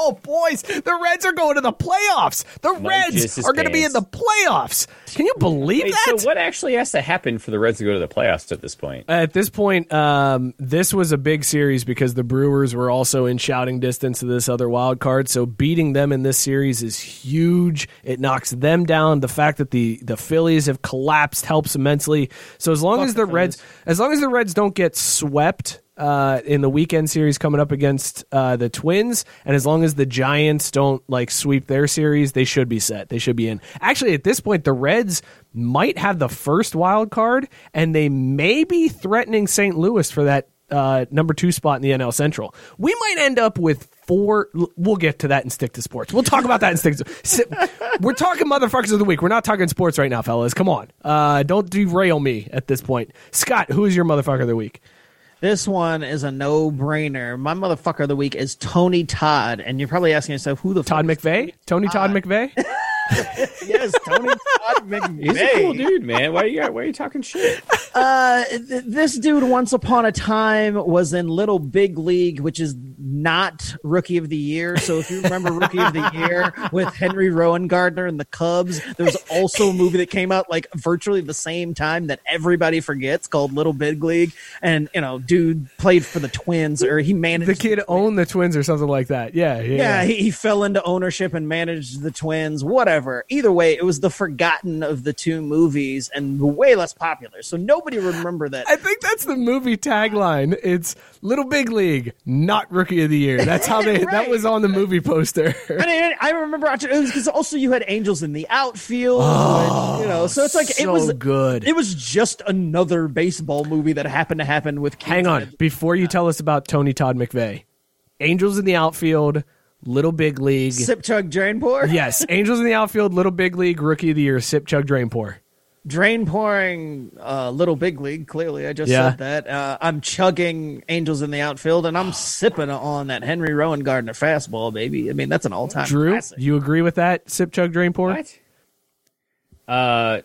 Oh, boys, the Reds are going to the playoffs. The Mike Reds are going to be in the playoffs. Can you believe Wait, that? so what actually has to happen for the Reds to go to the playoffs at this point? At this point, um, this was a big series because the Brewers were also in shouting distance of this other wild card. So beating them in this series is huge. It knocks them down. The fact that the the Phillies have collapsed helps immensely. So as long Fuck as the the Reds, as long as the Reds don't get swept. Uh, in the weekend series coming up against uh, the Twins, and as long as the Giants don't like sweep their series, they should be set. They should be in. Actually, at this point, the Reds might have the first wild card, and they may be threatening St. Louis for that uh, number two spot in the NL Central. We might end up with four. We'll get to that and stick to sports. We'll talk about that and stick to. We're talking motherfuckers of the week. We're not talking sports right now, fellas. Come on, uh, don't derail me at this point. Scott, who is your motherfucker of the week? This one is a no-brainer. My motherfucker of the week is Tony Todd, and you're probably asking yourself who the Todd McVeigh, Tony Todd McVeigh. <laughs> <laughs> Yes, Tony Todd McVeigh. He's a cool dude, man. Why you? Why are you talking shit? Uh, th- this dude once upon a time was in Little Big League, which is not Rookie of the Year. So if you remember Rookie of the Year with Henry Rowengartner and the Cubs, there was also a movie that came out like virtually the same time that everybody forgets called Little Big League. And you know, dude played for the Twins, or he managed The kid owned the Twins or something like that. Yeah, yeah. yeah, he, he fell into ownership and managed the twins, whatever. Either way, it was the forgotten of the two movies and way less popular. So nobody remember that. I think that's the movie tagline. It's Little Big League, not Rookie of the Year. That's how they. <laughs> That was on the movie poster. I, I remember watching it because also you had angels in the outfield, and, oh, you know. So it's like it was good. It was just another baseball movie that happened to happen with. Hang on, before you tell us about Tony Todd McVeigh, Angels in the outfield, Little Big League. Sip chug drain pour. Yes, <laughs> Angels in the outfield, Little Big League, Rookie of the Year, Sip Chug Drain Pour. Drain pouring, uh, little big league. Clearly, I just Yeah. said that. Uh, I'm chugging angels in the outfield, and I'm sipping on that Henry Rowengartner fastball, baby. I mean, that's an all time Drew, classic. you agree with that? Sip Chug Drain Pour. What? Uh,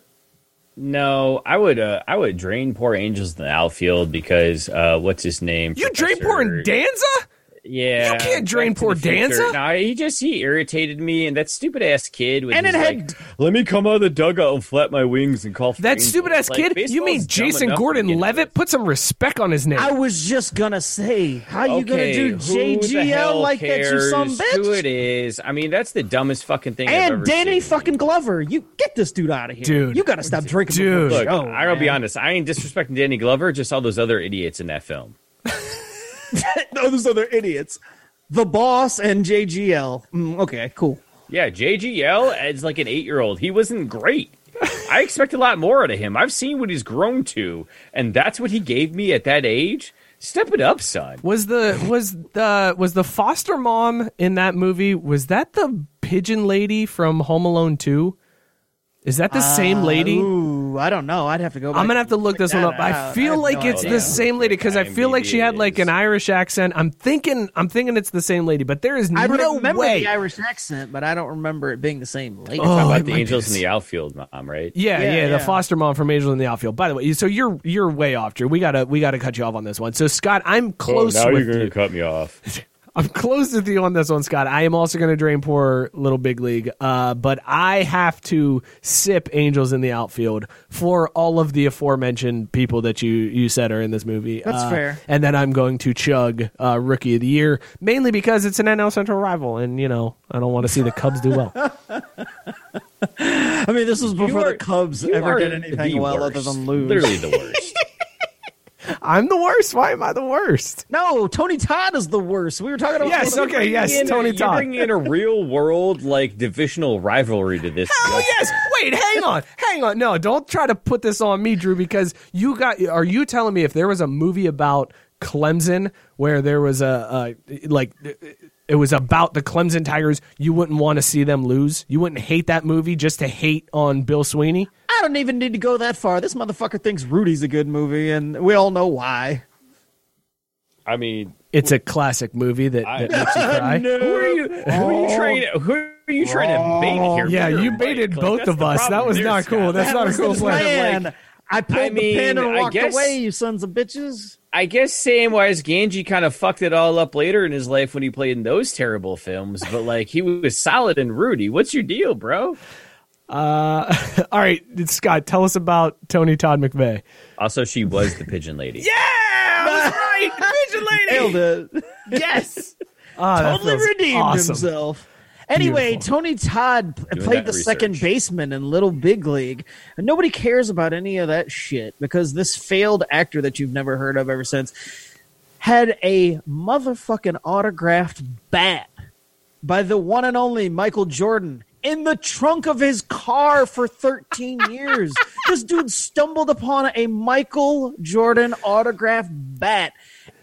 no. I would. Uh, I would drain pour angels in the outfield because uh, what's his name? You drain pouring Professor- Danza? Yeah, You can't drain poor to pour the Future. Danza? No, he just he irritated me, and that stupid ass kid. With And it had- like, let me come out of the dugout and flap my wings and call. That stupid ass Like, kid? You mean Jason Gordon Levitt? Put some respect on his name. I was just gonna say, how you gonna do JGL hell like that, you some cares Who it is? I mean, that's the dumbest fucking thing. I've ever And Danny seen. fucking Glover, you get this dude out of here, Dude. You gotta stop drinking, Dude. before Look, show, I gotta be honest. I ain't disrespecting Danny Glover, just all those other idiots in that film. <laughs> no, <laughs> those other idiots, the boss and JGL. Mm, okay, cool. Yeah, JGL as like an eight-year-old, he wasn't great. I expect a lot more out of him. I've seen what he's grown to, and that's what he gave me at that age. Step it up, son. Was the was the was the foster mom in that movie? Was that the pigeon lady from Home Alone Two? Is that the same uh, lady? Ooh, I don't know. I'd have to go. Back I'm gonna have to look this one that up. I feel have like no it's idea. the same lady because I feel like she had like an Irish accent. I'm thinking I'm thinking it's the same lady, but there is I no remember way. the Irish accent, but I don't remember it being the same lady. Oh, How it about the might be Angels in the outfield, mom? Right? Yeah, yeah, Yeah, the foster mom from Angel in the Outfield. By the way, so you're you're way off, Drew. We gotta we gotta cut you off on this one. So Scott, I'm close oh, now with you're gonna you. cut me off. <laughs> I'm close with you on this one, Scott. I am also going to drain pour Little Big League, uh, but I have to sip Angels in the outfield for all of the aforementioned people that you you said are in this movie. That's Uh, fair. And then I'm going to chug uh, Rookie of the Year, mainly because it's an NL Central rival, and you know I don't want to see the Cubs do well. <laughs> I mean, this was before are- the Cubs ever did anything well worst. other than lose. Literally the worst. <laughs> I'm the worst. Why am I the worst? No, Tony Todd is the worst. We were talking about Yes, Tony okay, yes, In Tony you're Todd. bringing in a real world like divisional rivalry to this. Oh yes. Wait, hang on, hang on. No, don't try to put this on me, Drew, because you got. Are you telling me if there was a movie about Clemson, where there was a, a like it was about the Clemson Tigers. You wouldn't want to see them lose. You wouldn't hate that movie just to hate on Bill Swinney. I don't even need to go that far. This motherfucker thinks Rudy's a good movie, and we all know why. I mean, It's a classic movie that, that makes you <laughs> cry. who are you? Who are you trying? To, who are you trying to oh. bait here? Yeah, Peter you baited Mike? both that's of us. That was not cool. Scott. That's not a cool his plan. plan. Like, I pulled I the pin and I walked guess- away, you sons of bitches. I guess Samwise Gamgee kind of fucked it all up later in his life when he played in those terrible films, but like he was solid in Rudy. What's your deal, bro? Uh, <laughs> all right, Scott, tell us about Tony Todd McVeigh. Also, she was the pigeon lady. <laughs> Yeah, I was right. Pigeon <laughs> lady. Nailed it. Yes. Oh, totally redeemed awesome. himself. Anyway, Beautiful. Tony Todd Doing played the second baseman in Little Big League, and nobody cares about any of that shit because this failed actor that you've never heard of ever since had a motherfucking autographed bat by the one and only Michael Jordan in the trunk of his car for 13 <laughs> years. this dude stumbled upon a Michael Jordan autographed bat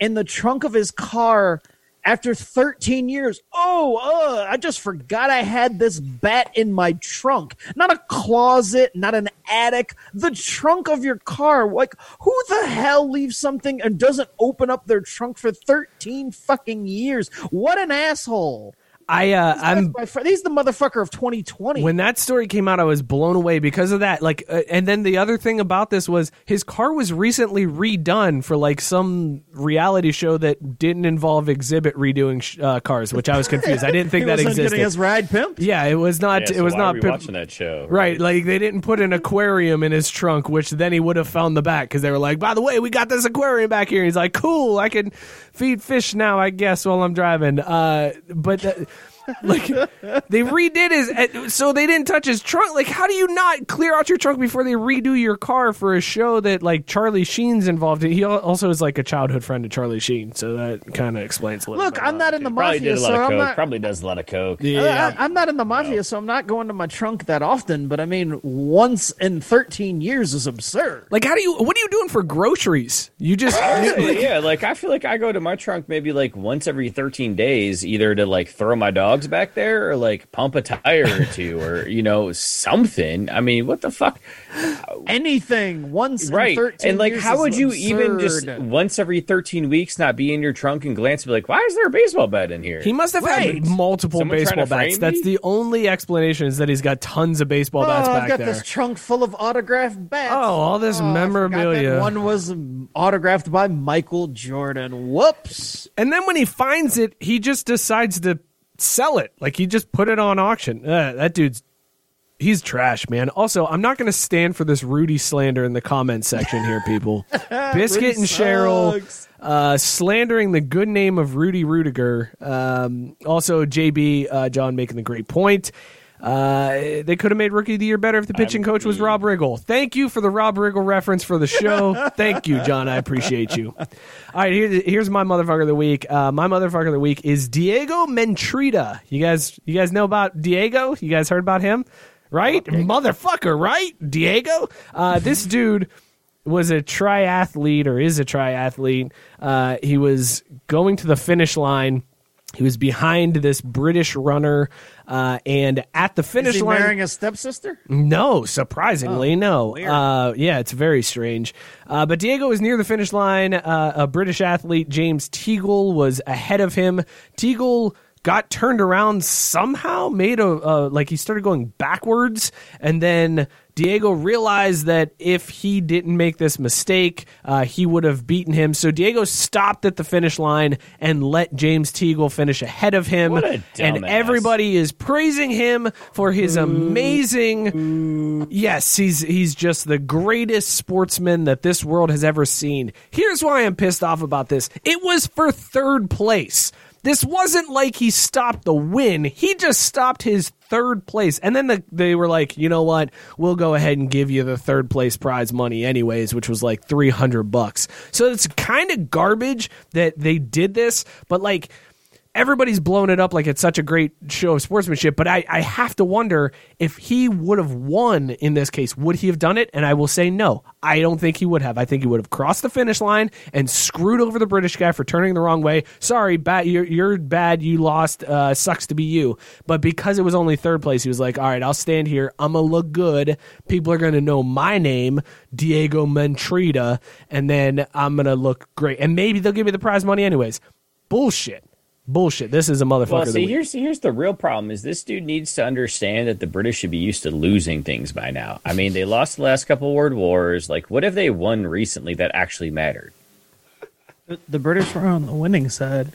in the trunk of his car after 13 years. Oh, uh, I just forgot I had this bat in my trunk. Not a closet, not an attic, the trunk of your car. Like, who the hell leaves something and doesn't open up their trunk for 13 fucking years? What an asshole. I uh, I'm fr- he's the motherfucker of 2020. when that story came out, I was blown away because of that. Like, uh, and then the other thing about this was his car was recently redone for like some reality show that didn't involve exhibit redoing sh- uh, cars, which I was confused. I didn't think <laughs> he that wasn't existed. getting his ride pimp. yeah, it was not. Yeah, it so was why not. Are we pimp- watching that show, Right, like they didn't put an aquarium in his trunk, which then he would have found the back because they were like, "By the way, we got this aquarium back here." He's like, "Cool, I can feed fish now, I guess, while I'm driving." Uh, but that, <laughs> like they redid his, uh, so they didn't touch his trunk. Like, how do you not clear out your trunk before they redo your car for a show that like Charlie Sheen's involved in? He also is like a childhood friend of Charlie Sheen, so that kind of explains a little. Look, I'm not in the. Probably mafia, did a lot so I'm not. Probably does a lot of coke. Yeah. I, I'm not in the mafia, so I'm not going to my trunk that often. But I mean, once in 13 years is absurd. Like, how do you? What are you doing for groceries? You just yeah, like I feel like I go to my trunk maybe like once every 13 days, either to like throw my dogs back there or like pump a tire or two or you know something. I mean, what the fuck? Anything once in Right. 13 And like years how is would you even just once every 13 weeks not be in your trunk and glance and be like, "Why is there a baseball bat in here?" He must have Right. had multiple Someone baseball to frame bats. That's me? the only explanation is that he's got tons of baseball Oh, bats I've back got there. this trunk full of autographed bats. Oh, all this oh, I forgot that memorabilia. One was autographed by Michael Jordan. Whoops. And then when he finds it, he just decides to sell it. Like he just put it on auction. Uh, that dude's he's trash, man. Also, I'm not going to stand for this Rudy slander in the comment section here, people. <laughs> Biscuit and Cheryl uh, slandering the good name of Rudy Ruettiger. Um, also, JB uh, John making the great point. Uh, they could have made Rookie of the Year better if the pitching coach was Rob Riggle. Thank you for the Rob Riggle reference for the show. <laughs> Thank you, John. I appreciate you. All right, here, here's my motherfucker of the week. Uh, my motherfucker of the week is Diego Mentrida. You guys, you guys know about Diego? You guys heard about him? Right, motherfucker, right? Diego. Uh, this dude was a triathlete or is a triathlete. Uh, he was going to the finish line. He was behind this British runner, uh, and at the Is finish he line, marrying a stepsister? no, surprisingly, no. weird. Uh, yeah, it's very strange. Uh, but Diego was near the finish line. Uh, a British athlete, James Teagle, was ahead of him. Teagle got turned around somehow, made a like he started going backwards, and then Diego realized that if he didn't make this mistake, uh, he would have beaten him. So Diego stopped at the finish line and let James Teagle finish ahead of him, What a and everybody is praising him for his amazing. Yes, he's he's just the greatest sportsman that this world has ever seen. Here's why I'm pissed off about this. It was for third place. This wasn't like he stopped the win. He just stopped his third place. And then the, they were like, you know what? We'll go ahead and give you the third place prize money anyways, which was like 300 bucks. So it's kind of garbage that they did this, but like everybody's blown it up like it's such a great show of sportsmanship, but I, I have to wonder if he would have won in this case, would he have done it? And I will say no. I don't think he would have. I think he would have crossed the finish line and screwed over the British guy for turning the wrong way. Sorry, bad, you're, you're bad. You lost. Uh, sucks to be you. But because it was only third place, he was like, all right, I'll stand here. I'm going to look good. People are going to know my name, Diego Mentrida, and then I'm going to look great. And maybe they'll give me the prize money anyways. Bullshit bullshit. This is a motherfucker. Well, see, here's here's the real problem: is this dude needs to understand that the British should be used to losing things by now. I mean, they lost the last couple world wars. Like, what have they won recently that actually mattered? The, the British were on the winning side.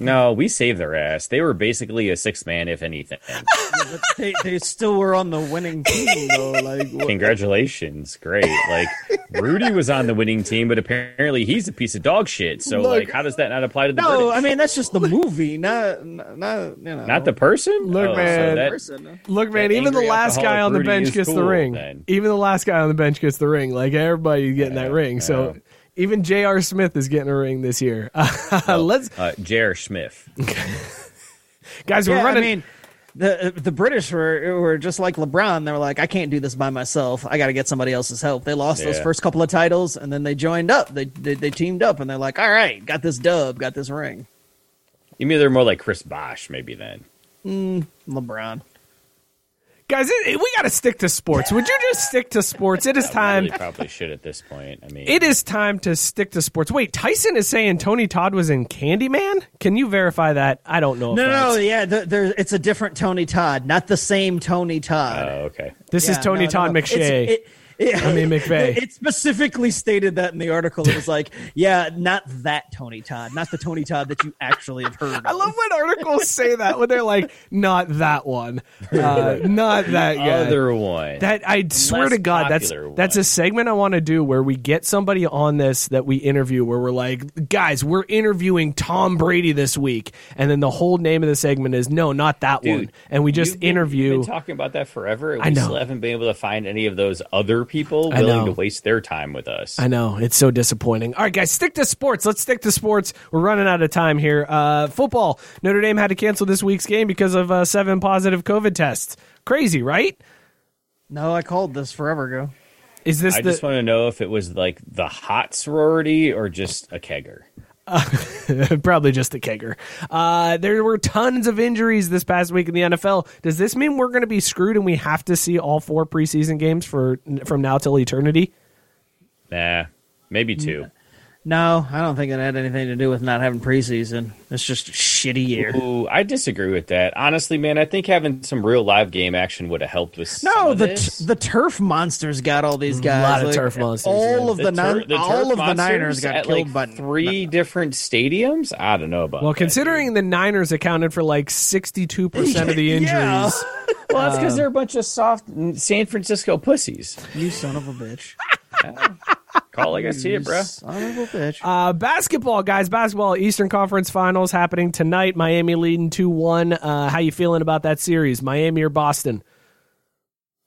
No, we saved their ass. They were basically a six man, if anything. <laughs> but they, they still were on the winning team, though. Like, what- Congratulations, great. Like Rudy was on the winning team, but apparently he's a piece of dog shit. So, Look, like, how does that not apply to the no, British? I mean that's just the movie, not not you know, not the person. Look, Oh, so man. that- person. Look, man, even the last guy alcoholic on the Rudy bench is gets the ring. then. Even the last guy on the bench gets the ring. Like everybody getting that ring. So yeah. Even J.R. Smith is getting a ring this year. <laughs> Let's uh, J.R. Smith. <laughs> guys, we're Yeah, I mean, the the British were were just like LeBron. They were like, I can't do this by myself. I got to get somebody else's help. They lost those first couple of titles, and then they joined up. They, they they teamed up, and they're like, all right, got this dub, got this ring. You mean they're more like Chris Bosh, maybe then. LeBron. Guys, it, it- we got to stick to sports. Would you just stick to sports? It is We time. really probably should at this point. I mean, It is time to stick to sports. Wait, Tyson is saying Tony Todd was in Candyman. Can you verify that? I don't know. If No, no, yeah, the, there, it's a different Tony Todd, not the same Tony Todd. Oh, okay. This is Tony no, Todd no. McShay. It's- it- it- I mean, McVeigh. It specifically stated that in the article. It was like, yeah, not that Tony Todd, not the Tony Todd that you actually have heard. I of. love when articles say that when they're like, "Not that one, uh, not that <laughs> guy." Other one. That I swear Less to God, that's popular that's a segment I want to do where we get somebody on this that we interview, where we're like, guys, we're interviewing Tom Brady this week, and then the whole name of the segment is no, not that Dude, one, and we just You've been- interview. You've been talking about that forever. and I know. still haven't been able to find any of those other people willing to waste their time with us. I know it's so disappointing. All right, guys, stick to sports. Let's stick to sports. We're running out of time here. Uh, football. Notre Dame had to cancel this week's game because of uh, seven positive COVID tests. Crazy, right? No, I called this forever ago. Is this I the? just want to know if it was like the hot sorority or just a kegger. <laughs> Probably just a kegger. Uh, there were tons of injuries this past week in the NFL. Does this mean we're going to be screwed and we have to see all four preseason games for from now till eternity? Nah, maybe two. No, I don't think it had anything to do with not having preseason. It's just a shitty year. Ooh, I disagree with that. Honestly, man, I think having some real live game action would have helped with some No, of the this. t- the turf monsters got all these guys. A lot of Like, turf monsters, All yeah. of the, tur- nine, all of the Niners got at killed like by three different stadiums. I don't know about. Well, that, considering dude. the Niners accounted for like sixty-two percent of the <laughs> injuries. Yeah. <laughs> well, that's because uh, they're a bunch of soft San Francisco pussies. You son of a bitch. <laughs> Call like I see it, bro. Son of a bitch. Uh, basketball, guys. Basketball Eastern Conference Finals happening tonight. Miami leading two one. Uh, how you feeling about that series? Miami or Boston?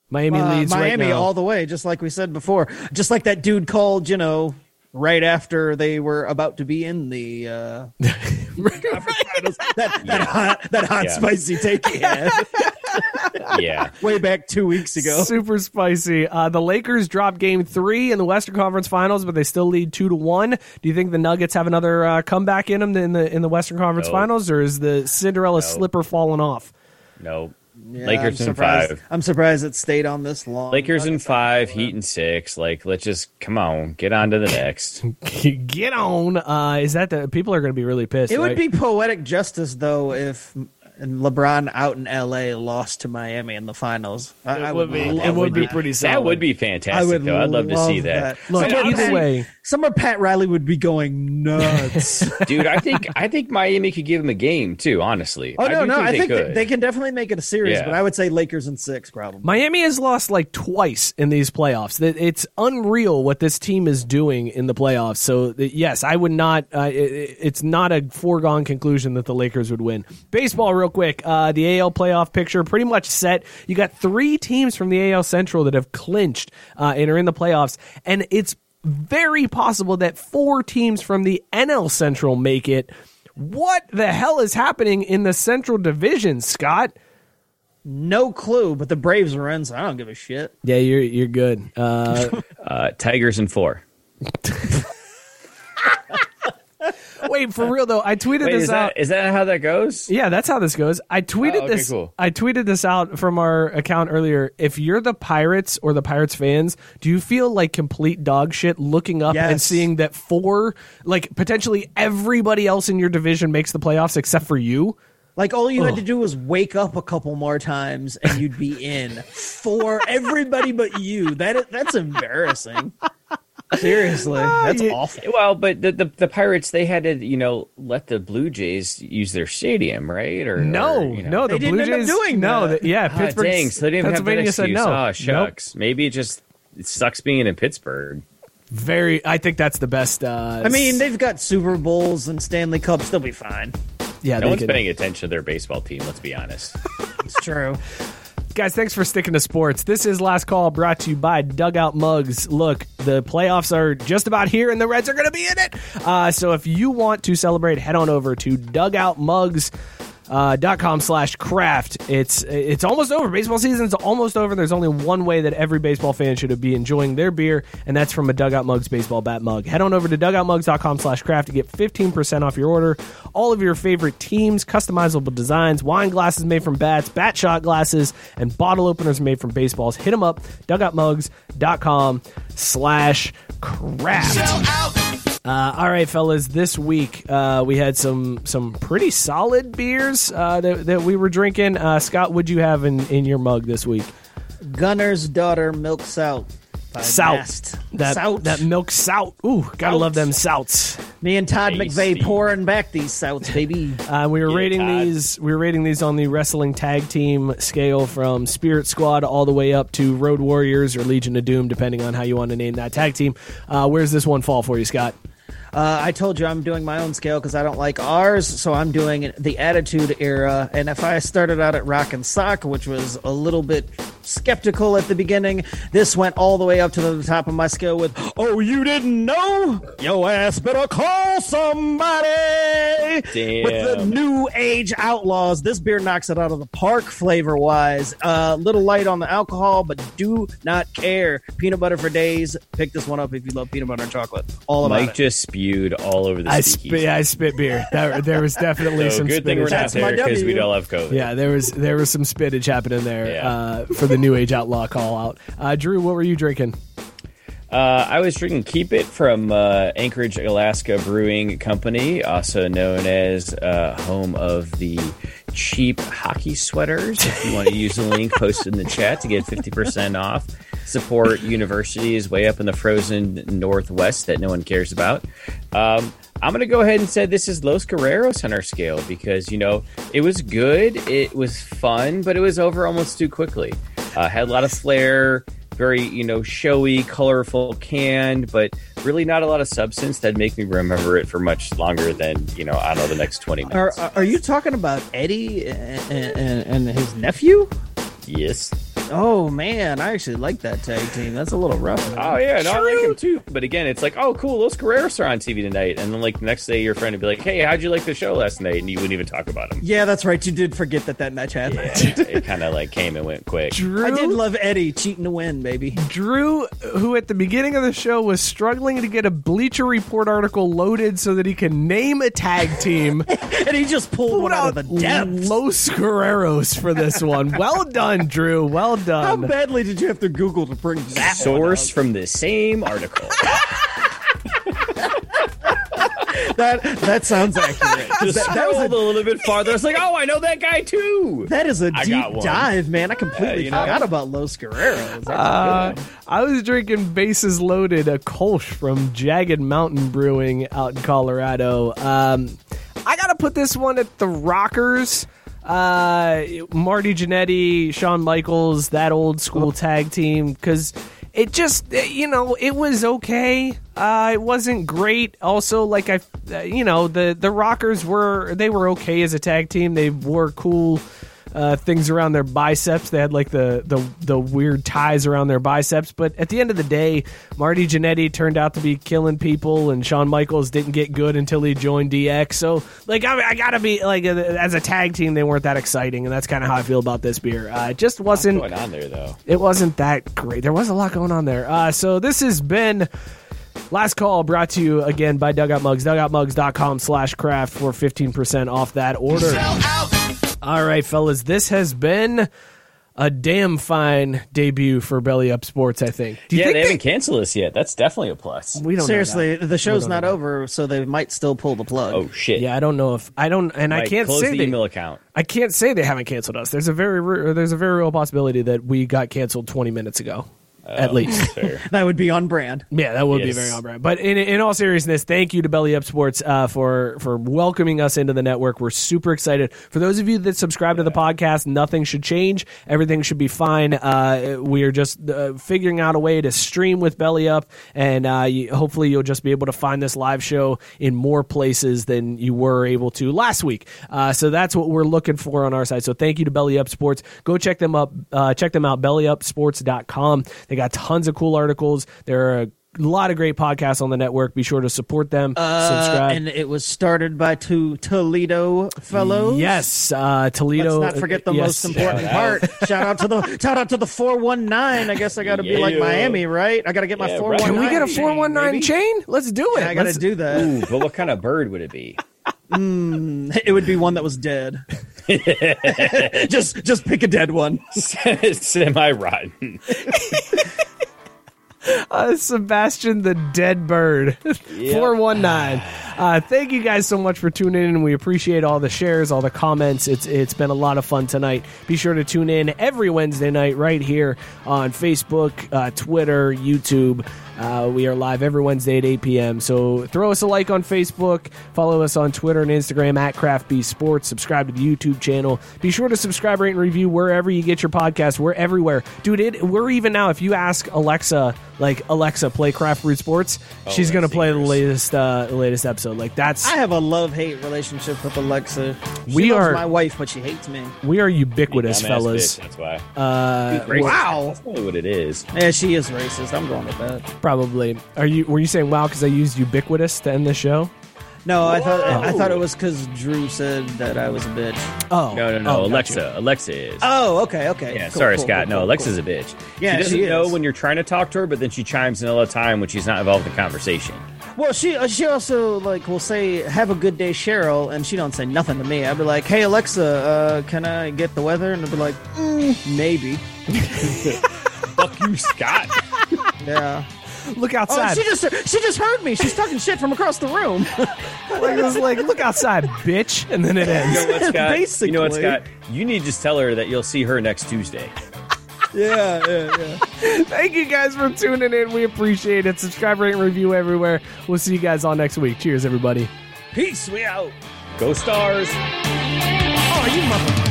Miami Uh, leads right Miami now. all the way, just like we said before. Just like that dude called, you know, right after they were about to be in the uh, <laughs> finals. That, that hot, that hot Yeah. spicy take he had <laughs> Yeah. way back two weeks ago. Super spicy. Uh, the Lakers dropped game three in the Western Conference Finals, but they still lead two to one. Do you think the Nuggets have another uh, comeback in them in the in the Western Conference No. Finals, or is the Cinderella slipper falling off? No. Yeah, Lakers I'm in surprised, five. I'm surprised it stayed on this long. Lakers in five, Heat in six. Like, let's just come on, get on to the next. <laughs> Get on. Uh, is that the people are going to be really pissed? It would be poetic justice though if LeBron out in LA lost to Miami in the finals. I, I would be- it would be that. pretty solid. That would be fantastic. I fantastic, would though. I'd love to see love that. Look, But either honestly, way, Some of Pat Riley would be going nuts. <laughs> dude, I think I think Miami could give him a game too. Honestly, oh no, do no, I think they they, can definitely make it a series, Yeah. but I would say Lakers in six probably. Miami has lost like twice in these playoffs. That It's unreal what this team is doing in the playoffs. So yes, I would not. Uh, it, it's not a foregone conclusion that the Lakers would win. Baseball, real quick. Uh, the AL playoff picture pretty much set. You got three teams from the AL Central that have clinched uh, and are in the playoffs, and it's very possible that four teams from the NL Central make it. What the hell is happening in the Central Division, Scott? No clue, but the Braves are in, so I don't give a shit. Yeah, you're you're good. Uh, <laughs> Uh, Tigers and four. <laughs> wait, for real though, I tweeted Wait, this is out. that is that how that goes? Yeah, that's how this goes. I tweeted Oh, okay, this. cool. I tweeted this out from our account earlier. If you're the Pirates or the Pirates fans, do you feel like complete dog shit looking up and seeing that four, like potentially everybody else in your division makes the playoffs except for you? Like all you had to do was wake up a couple more times and you'd be in <laughs> for everybody but you. That that's embarrassing. Seriously, <laughs> that's you- awful. Well, but the, the the Pirates they had to you know let the Blue Jays use their stadium, right? Or No, or, you know. no, the They didn't Blue end up Jays doing no, the- yeah, Ah, Pittsburgh, dang, so they didn't have that Pennsylvania said excuse. no. Oh, Nope. shucks. Maybe it just it sucks being in Pittsburgh. Very, I think that's the best. Uh, I mean, they've got Super Bowls and Stanley Cups. They'll be fine. yeah, No one's could- paying attention to their baseball team. Let's be honest. <laughs> It's true. Guys, thanks for sticking to sports. This is Last Call brought to you by Dugout Mugs. Look, the playoffs are just about here and the Reds are going to be in it. Uh, so if you want to celebrate, head on over to dugoutmugs. Uh, Uh, dot com slash craft. It's it's almost over. Baseball season's almost over. There's only one way that every baseball fan should be enjoying their beer, and that's from a Dugout Mugs baseball bat mug. Head on over to dugoutmugs.com slash craft to get 15% off your order. All of your favorite teams, customizable designs, wine glasses made from bats, bat shot glasses, and bottle openers made from baseballs. Hit them up, dugoutmugs.com slash craft. Uh, all right, fellas. This week uh, we had some some pretty solid beers uh, that, that we were drinking. Uh, Scott, what'd you have in, in your mug this week? Gunner's daughter milk stout. by Sout. Mast. That Sout. that milk sout. Ooh, gotta love them Sout. souts. Me and Todd Tasty. McVeigh pouring back these souts, baby. <laughs> Uh, we were Get rating Todd. these. We were rating these on the wrestling tag team scale from Spirit Squad all the way up to Road Warriors or Legion of Doom, depending on how you want to name that tag team. Uh, where's this one fall for you, Scott? Uh, I told you I'm doing my own scale because I don't like ours, so I'm doing the Attitude Era. And if I started out at Rock and Sock, which was a little bit skeptical at the beginning, this went all the way up to the top of my scale with, "Oh, you didn't know? Yo ass better call somebody." Damn. With the new age outlaws, this beer knocks it out of the park flavor wise. A uh, little light on the alcohol, but do not care. Peanut butter for days. Pick this one up if you love peanut butter and chocolate. All about Mike it. just spewed all over the I speakeasy. spit. I spit beer. There, there was definitely <laughs> so some good thing we're not That's there because we don't have COVID. Yeah, there was there was some spittage happening there Yeah. uh, for the New Age Outlaw call out. Uh, Drew, what were you drinking? Uh, I was drinking Keep It from uh, Anchorage, Alaska Brewing Company, also known as uh, home of the cheap hockey sweaters. If you want to use the link posted in the chat to get 50% off, support universities way up in the frozen northwest that no one cares about. Um, I'm going to go ahead and say this is Los Guerreros on our scale because, you know, it was good, it was fun, but it was over almost too quickly. Uh, had a lot of flair, very you know showy, colorful, canned, but really not a lot of substance that make me remember it for much longer than you know I don't know the next twenty Are, minutes. are you talking about Eddie and, and, and his nephew? yes. Oh man, I actually like that tag team. That's a little rough. Oh yeah, no, I like him too. But again, it's like, oh cool, Los Guerreros are on TV tonight, and then like the next day, your friend would be like, hey, how'd you like the show last night? And you wouldn't even talk about him. Yeah, that's right. You did forget that that match happened. Yeah, it kind of like came and went quick. Drew, I did love Eddie cheating to win, baby. Drew, who at the beginning of the show was struggling to get a Bleacher Report article loaded so that he can name a tag team, <laughs> And he just pulled pulled one out of the depths. Los Guerreros for this one. Well done, Drew. Well How badly did you have to Google to bring that Source one from the same article. <laughs> That that sounds accurate. Just that, that was a a, little bit farther. I was like, oh, I know that guy too. that is a I deep dive, man. I completely you know. forgot about Los Guerreros. Uh. I was drinking Bases Loaded, a Kolsch from Jagged Mountain Brewing out in Colorado. Um, I got to put this one at the Rockers. Uh, Marty Jannetty, Shawn Michaels, that old school tag team, because it just, you know, it was okay. Uh, it wasn't great. Also, like I, uh, you know, the the Rockers were they were okay as a tag team. They wore cool uh, things around their biceps. They had like the, the the weird ties around their biceps. But at the end of the day, Marty Jannetty turned out to be killing people, and Shawn Michaels didn't get good until he joined DX. So like I, I gotta be like uh, as a tag team, they weren't that exciting, and that's kind of how I feel about this beer. Uh, it just wasn't going on there though. it wasn't that great. There was a lot going on there. Uh, so this has been last call brought to you again by Dugout Mugs. Dugoutmugs.com slash craft for 15% off that order. All right, fellas, this has been a damn fine debut for Belly Up Sports, I think. Do you Yeah, think they haven't canceled us yet. That's definitely a plus. we don't Seriously, that. the show's don't know over, so they might still pull the plug. Oh shit! Yeah, I don't know if I don't, and I can't close say the they, email account. I can't say they haven't canceled us. There's a very, there's a very real possibility that we got canceled 20 minutes ago, at least. <laughs> That would be on brand. Yeah, that would be very on brand. But in, in all seriousness, thank you to Belly Up Sports uh, for for welcoming us into the network. We're super excited. For those of you that subscribe to the podcast, nothing should change. Everything should be fine. Uh, we are just uh, figuring out a way to stream with Belly Up, and uh, you, hopefully you'll just be able to find this live show in more places than you were able to last week. Uh, so that's what we're looking for on our side. So thank you to Belly Up Sports. Go check them up. Uh, check them out. BellyUpSports.com. They got tons of cool articles. There are a lot of great podcasts on the network. Be sure to support them. Uh, subscribe. and it was started by two Toledo fellows. yes, uh, Toledo. Let's not forget the yes. most important part. <laughs> Shout out to the shout out to the four one nine. I guess I got to be like Miami, right? I got to get my Yeah, four right. one Can we get a four one nine chain? Let's do it. I got to do that. Ooh, but what kind of bird would it be? <laughs> It would be one that was dead. <laughs> just just pick a dead one. <laughs> Semi rotten. <laughs> uh, Sebastian the Dead Bird. 419. Uh, thank you guys so much for tuning in. We appreciate all the shares, all the comments. It's It's been a lot of fun tonight. Be sure to tune in every Wednesday night right here on Facebook, uh, Twitter, YouTube. Uh, we are live every Wednesday at 8 p.m. So throw us a like on Facebook, follow us on Twitter and Instagram at Craft Bee Sports, subscribe to the YouTube channel. Be sure to subscribe, rate, and review wherever you get your podcast. We're everywhere, dude. It, we're even now. If you ask Alexa, like Alexa, play Craft Brewed Sports, she's gonna that's play the latest, uh, the latest episode. Like that's I have a love hate relationship with Alexa. She We loves are- my wife, but she hates me. we are ubiquitous, Dumbass fellas. bitch, that's why. Uh, Racist. wow. That's probably what it is. Yeah, she is racist. I'm going with that. Probably. Are you? Were you saying wow because I used ubiquitous to end the show? No, I thought I thought it was because Drew said that I was a bitch. Oh No, no, no. Oh, Alexa. gotcha. Alexa is. Oh, okay, okay. yeah, Cool, sorry, cool, Scott. cool, no, cool, Alexa's cool. a bitch. Yeah, she doesn't she know when you're trying to talk to her, but then she chimes in all the time when she's not involved in the conversation. Well, she uh, she also like will say "Have a good day, Cheryl," and she don't say nothing to me. I'd be like, "Hey Alexa, uh, can I get the weather?" And I'd be like, mm, "Maybe." <laughs> Fuck you, Scott. <laughs> Yeah. Look Oh, outside. she just she just heard me. She's talking shit from across the room. <laughs> like, it was like, look outside, bitch, and then it You ends. know what, Scott? You know what, Scott? You need to just tell her that you'll see her next Tuesday. <laughs> yeah, yeah, yeah. Thank you guys for tuning in. We appreciate it. Subscribe, rate, and review everywhere. We'll see you guys all next week. Cheers, everybody. Peace. We out. Go Stars. Oh, you mother.